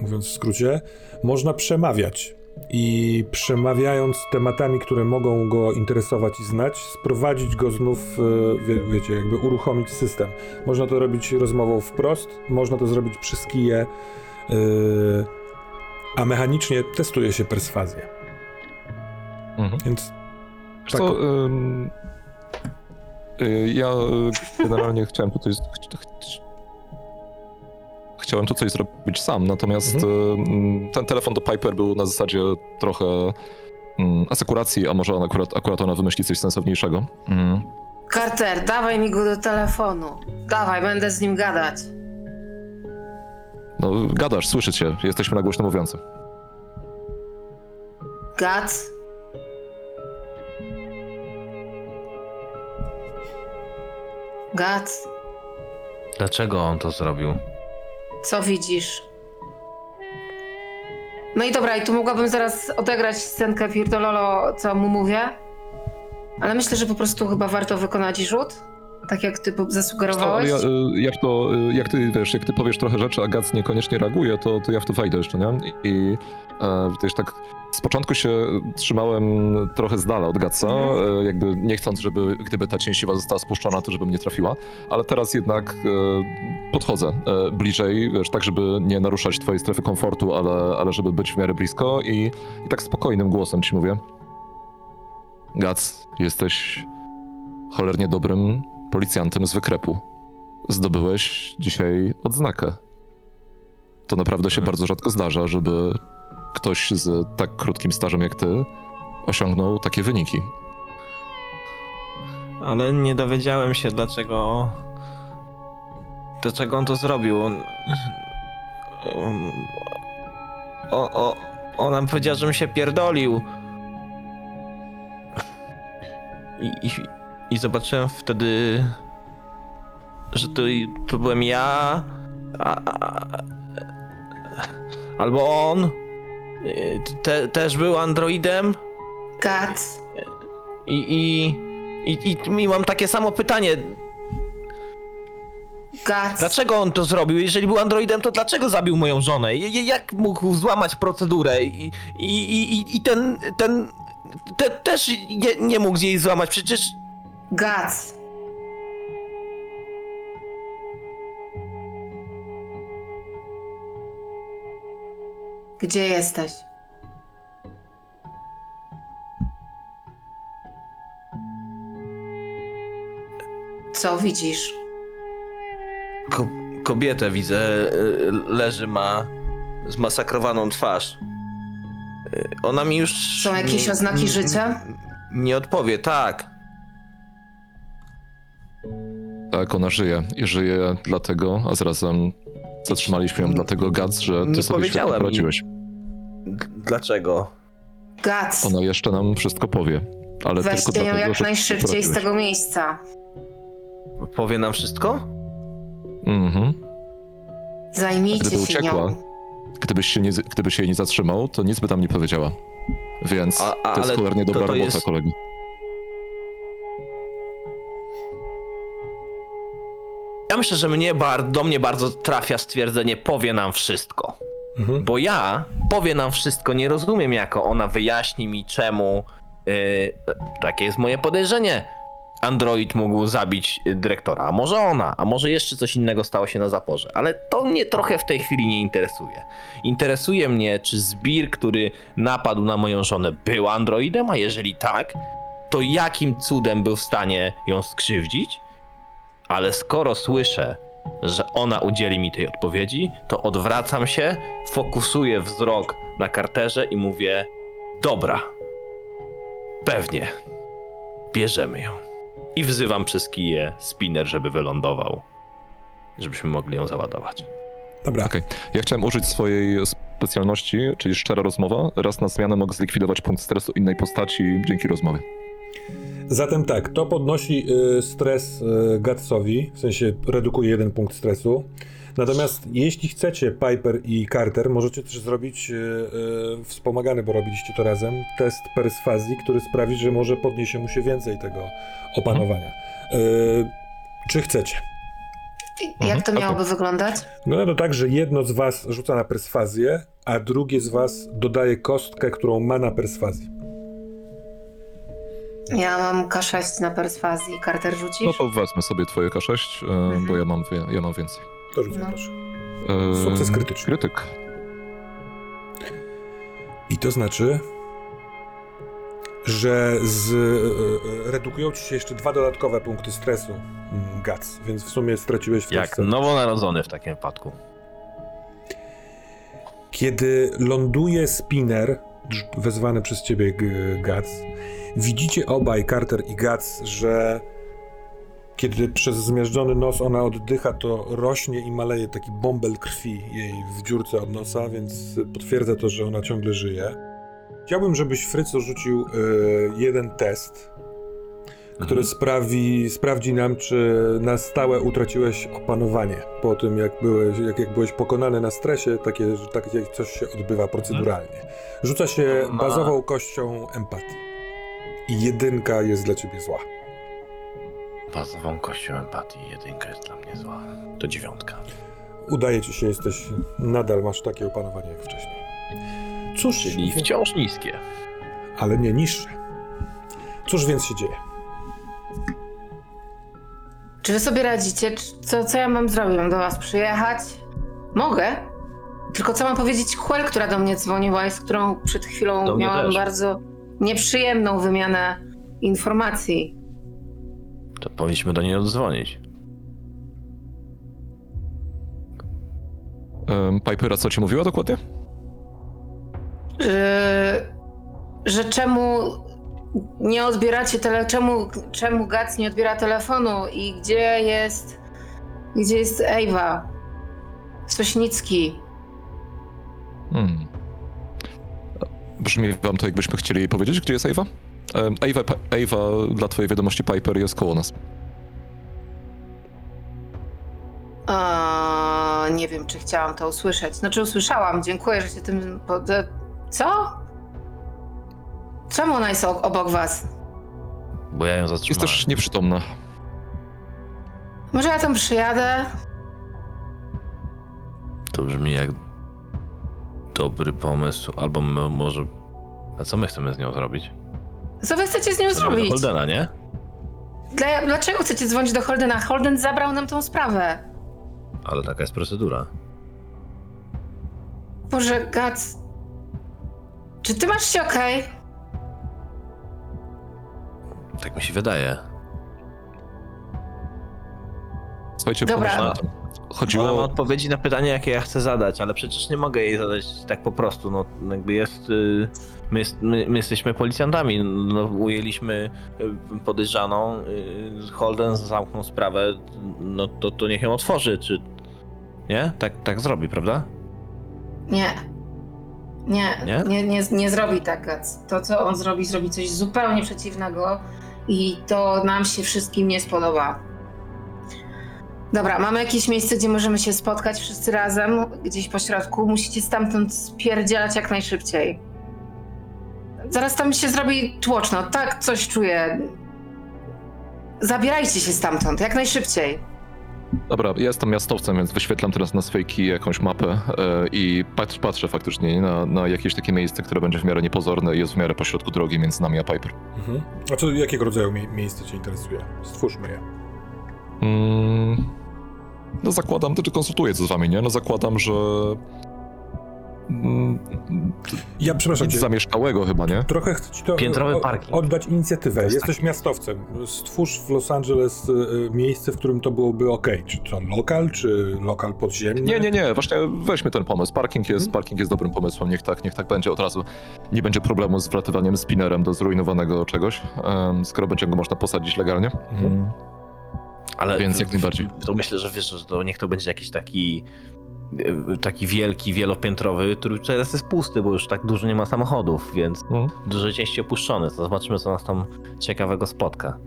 mówiąc w skrócie, można przemawiać. I przemawiając tematami, które mogą go interesować i znać, sprowadzić go znów, y, wie, wiecie, jakby uruchomić system. Można to robić rozmową wprost, można to zrobić przez kije, y, a mechanicznie testuje się perswazję. Mhm. Więc Tak. co, ja y, generalnie chciałem tutaj... ch- ch- Chciałem tu coś zrobić sam, natomiast ym, ten telefon do Piper był na zasadzie trochę ym, asekuracji, a może on akurat, akurat ona wymyśli coś sensowniejszego. Mm. Carter, dawaj mi go do telefonu. Dawaj, będę z nim gadać. No, gadasz, słyszę cię, jesteśmy na głośno mówiącym. Gat? Gat, Dlaczego on to zrobił? co widzisz? No i dobra, i tu mogłabym zaraz odegrać scenkę Pierdololo, co mu mówię. Ale myślę, że po prostu chyba warto wykonać rzut. Tak jak ty zasugerowałeś. ale ja, y, jak to, y, jak ty wiesz, jak ty powiesz trochę rzeczy, a Gac niekoniecznie reaguje, to, to ja w to wejdę jeszcze, nie? I e, też tak z początku się trzymałem trochę z dala od Gaca, Mhm. e, jakby nie chcąc, żeby gdyby ta cięsiwa została spuszczona, to żeby mnie trafiła, ale teraz jednak e, podchodzę bliżej, wiesz, tak żeby nie naruszać twojej strefy komfortu, ale, ale żeby być w miarę blisko i, i tak spokojnym głosem ci mówię. Gac, jesteś cholernie dobrym policjantem z wykrepu. Zdobyłeś dzisiaj odznakę. To naprawdę się Mhm. bardzo rzadko zdarza, żeby ktoś z tak krótkim stażem jak ty osiągnął takie wyniki. Ale nie dowiedziałem się dlaczego. Dlaczego on to zrobił. On. O, o, ona powiedziała, żebym się pierdolił. I, i, i zobaczyłem wtedy, że to, to byłem ja. A, a, albo on. Te, też był androidem. Gat, I, i, i, i, i mam takie samo pytanie. Gat. Dlaczego on to zrobił? Jeżeli był androidem, to dlaczego zabił moją żonę? J- Jak mógł złamać procedurę? I, i, i, i- i ten, ten te, też nie, nie mógł jej złamać. Przecież Gat. Gdzie jesteś? Co widzisz? ko kobietę widzę, y, leży, ma zmasakrowaną twarz. Y, Ona mi już... Są jakieś nie- oznaki życia? Nie odpowie, tak. Tak, ona żyje i żyje dlatego, a zarazem zatrzymaliśmy ją dlatego, Gac, że ty Nie sobie mi. poradziłeś dlaczego? Gac. Ona jeszcze nam wszystko powie. Ale Weźcie tylko ją jak najszybciej z tego miejsca. Powie nam wszystko? Mhm. Zajmijcie Gdyby się uciekła, nią. Gdybyś się, nie, gdybyś się jej nie zatrzymał, to nic by tam nie powiedziała. Więc a, a, to jest cholernie dobra to, to robota, jest... kolegi. Ja myślę, że mnie bar- do mnie bardzo trafia stwierdzenie powie nam wszystko. Mhm. Bo ja powie nam wszystko, nie rozumiem jako ona wyjaśni mi czemu, yy, takie jest moje podejrzenie, Android mógł zabić y, dyrektora, a może ona, a może jeszcze coś innego stało się na zaporze, ale to mnie trochę w tej chwili nie interesuje. Interesuje mnie, czy Zbir, który napadł na moją żonę, był androidem, a jeżeli tak, to jakim cudem był w stanie ją skrzywdzić? Ale skoro słyszę, że ona udzieli mi tej odpowiedzi, to odwracam się, fokusuję wzrok na karterze i mówię: Dobra, pewnie, bierzemy ją. I wzywam przez kiję spinner, żeby wylądował, żebyśmy mogli ją załadować. Dobra. Okej. Ja chciałem użyć swojej specjalności, czyli szczera rozmowa. Raz na zmianę mogę zlikwidować punkt stresu innej postaci dzięki rozmowie. Zatem tak, to podnosi y, stres y, Gatsowi, w sensie redukuje jeden punkt stresu. Natomiast jeśli chcecie, Piper i Carter, możecie też zrobić y, y, wspomagany, bo robiliście to razem, test perswazji, który sprawi, że może podniesie mu się więcej tego opanowania. Czy chcecie? I Jak to Mhm, miałoby wyglądać? No to tak, że jedno z was rzuca na perswazję, a drugie z was dodaje kostkę, którą ma na perswazji. Ja mam K6 na perswazji. Carter rzucisz? No to wezmę sobie twoje K6, e, bo ja mam, wie- ja mam więcej. To rzucę No. proszę. E, Sukces krytyczny. Krytyk. I to znaczy, że z, e, e, redukują ci się jeszcze dwa dodatkowe punkty stresu, mm, Gac, więc w sumie straciłeś w Jak nowonarodzony w takim wypadku. Kiedy ląduje spinner, drz- wezwany przez ciebie G- Gac, widzicie obaj, Carter i Gac, że kiedy przez zmiażdżony nos ona oddycha, to rośnie i maleje taki bąbel krwi jej w dziurce od nosa, więc potwierdza to, że ona ciągle żyje. Chciałbym, żebyś Fryco rzucił e, jeden test, który Mhm. sprawi, sprawdzi nam, czy na stałe utraciłeś opanowanie po tym, jak byłeś, jak, jak byłeś pokonany na stresie, takie, takie coś się odbywa proceduralnie. Rzuca się bazową kością empatii. I jedynka jest dla ciebie zła. Bazową kością empatii, jedynka jest dla mnie zła. To dziewiątka. Udaje ci się, jesteś, nadal masz takie opanowanie jak wcześniej. Cóż, Czyli wciąż niskie. ale nie niższe. Cóż więc się dzieje? Czy wy sobie radzicie? Co, co ja mam zrobić? Mam do was przyjechać? Mogę. Tylko co mam powiedzieć Quell, która do mnie dzwoniła i z którą przed chwilą miałam też. bardzo nieprzyjemną wymianę informacji. To powinniśmy do niej odzwonić. E, Pipera, co ci mówiła dokładnie? Że, że czemu nie odbieracie tele, czemu, czemu Gac nie odbiera telefonu i gdzie jest gdzie jest Ewa? Sośnicki. Hmm. Brzmi wam to, jakbyśmy chcieli powiedzieć, gdzie jest Ewa? E, Ewa, Ewa, dla twojej wiadomości, Piper jest koło nas. A, nie wiem, czy chciałam to usłyszeć. Znaczy usłyszałam, dziękuję, że się tym... Pod... Co? Czemu ona jest o- obok was? Bo ja ją Jest zatrzymałem. też nieprzytomna. Może ja tam przyjadę? To brzmi jak dobry pomysł, albo my, może... A co my chcemy z nią zrobić? Co wy chcecie z nią do zrobić? Holdena, nie? Dla, dlaczego chcecie dzwonić do Holdena? Holden zabrał nam tą sprawę. Ale taka jest procedura. Boże, Gac... Czy ty masz się okej? Tak mi się wydaje. Słuchajcie, Dobra. Chodziło... odpowiedzi na pytanie, jakie ja chcę zadać, ale przecież nie mogę jej zadać tak po prostu. No, jakby jest. y, My, jest, my, my jesteśmy policjantami. No, ujęliśmy y, podejrzaną. y, Holden zamknął sprawę. No to, to niech ją otworzy, czy. Nie? Tak, tak zrobi, prawda? Nie. Nie, Nie? nie, nie, nie, zrobi tak, Gac. To, co on zrobi, zrobi coś zupełnie przeciwnego i to nam się wszystkim nie spodoba. Dobra, mamy jakieś miejsce, gdzie możemy się spotkać wszyscy razem, gdzieś po środku. Musicie stamtąd spierdzielać jak najszybciej. Zaraz tam się zrobi tłoczno, tak coś czuję. Zabierajcie się stamtąd, jak najszybciej. Dobra, ja jestem miastowcem, więc wyświetlam teraz na swojej kij jakąś mapę e, i patrz, patrzę faktycznie na, na jakieś takie miejsce, które będzie w miarę niepozorne i jest w miarę pośrodku drogi między nami a Piper. Mhm. A co, jakiego rodzaju mie- miejsce cię interesuje? Stwórzmy je. Mm, no zakładam, to czy konsultuję to z wami, nie? No zakładam, że... Mm, Ja przepraszam nic cię, zamieszkałego chyba, nie? trochę chcę ci to Piętrowy parking. oddać inicjatywę. jest Jesteś miastowcem. Stwórz w Los Angeles y, y, miejsce, w którym to byłoby ok. Czy to lokal, czy lokal podziemny? Nie, nie, nie, właśnie weźmy ten pomysł. Parking jest, Mhm. parking jest dobrym pomysłem, niech tak, niech tak będzie od razu. Nie będzie problemu z wlatywaniem spinnerem do zrujnowanego czegoś, skoro będzie go można posadzić legalnie. Mhm. Ale Więc jak najbardziej. To myślę, że wiesz, że to niech to będzie jakiś taki e, taki wielki, wielopiętrowy, który teraz jest pusty, bo już tak dużo nie ma samochodów, więc Mhm. dużo części opuszczony. To zobaczymy, co nas tam ciekawego spotka.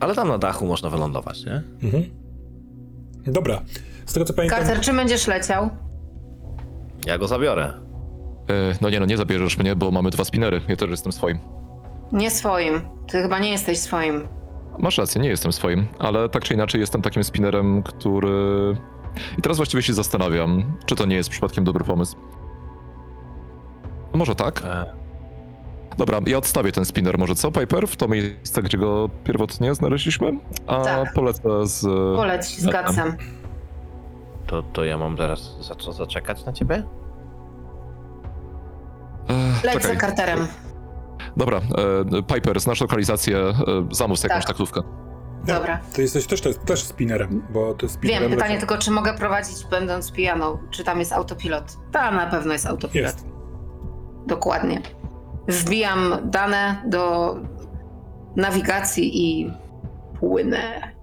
Ale tam na dachu można wylądować, nie? Mhm. Dobra. Z tego co pamiętam... Carter, czy będziesz leciał? Ja go zabiorę. E, No nie, no nie zabierzesz mnie, bo mamy dwa spinnery. Ja też jestem swoim. Nie swoim. Ty chyba nie jesteś swoim. Masz rację, nie jestem swoim, ale tak czy inaczej jestem takim spinnerem, który... I teraz właściwie się zastanawiam, czy to nie jest przypadkiem dobry pomysł. No Może tak? E, Dobra, ja odstawię ten spinner może co, Piper? W to miejsce, gdzie go pierwotnie znaleźliśmy? A Tak. polecę z... Poleć z. Gatsem. to, to ja mam teraz za co zaczekać na ciebie? Ech, Leć za czekaj. Carterem. Dobra, e, Piper, znasz lokalizację, e, zamów sobie jakąś Tak. taktówkę. Dobra. Ty jesteś też, też, też spinnerem, bo ty spinnerem Wiem, pytanie tylko, czy mogę prowadzić będąc pijaną? Czy tam jest autopilot? Ta na pewno jest autopilot. Jest. Dokładnie. Wbijam dane do nawigacji i płynę.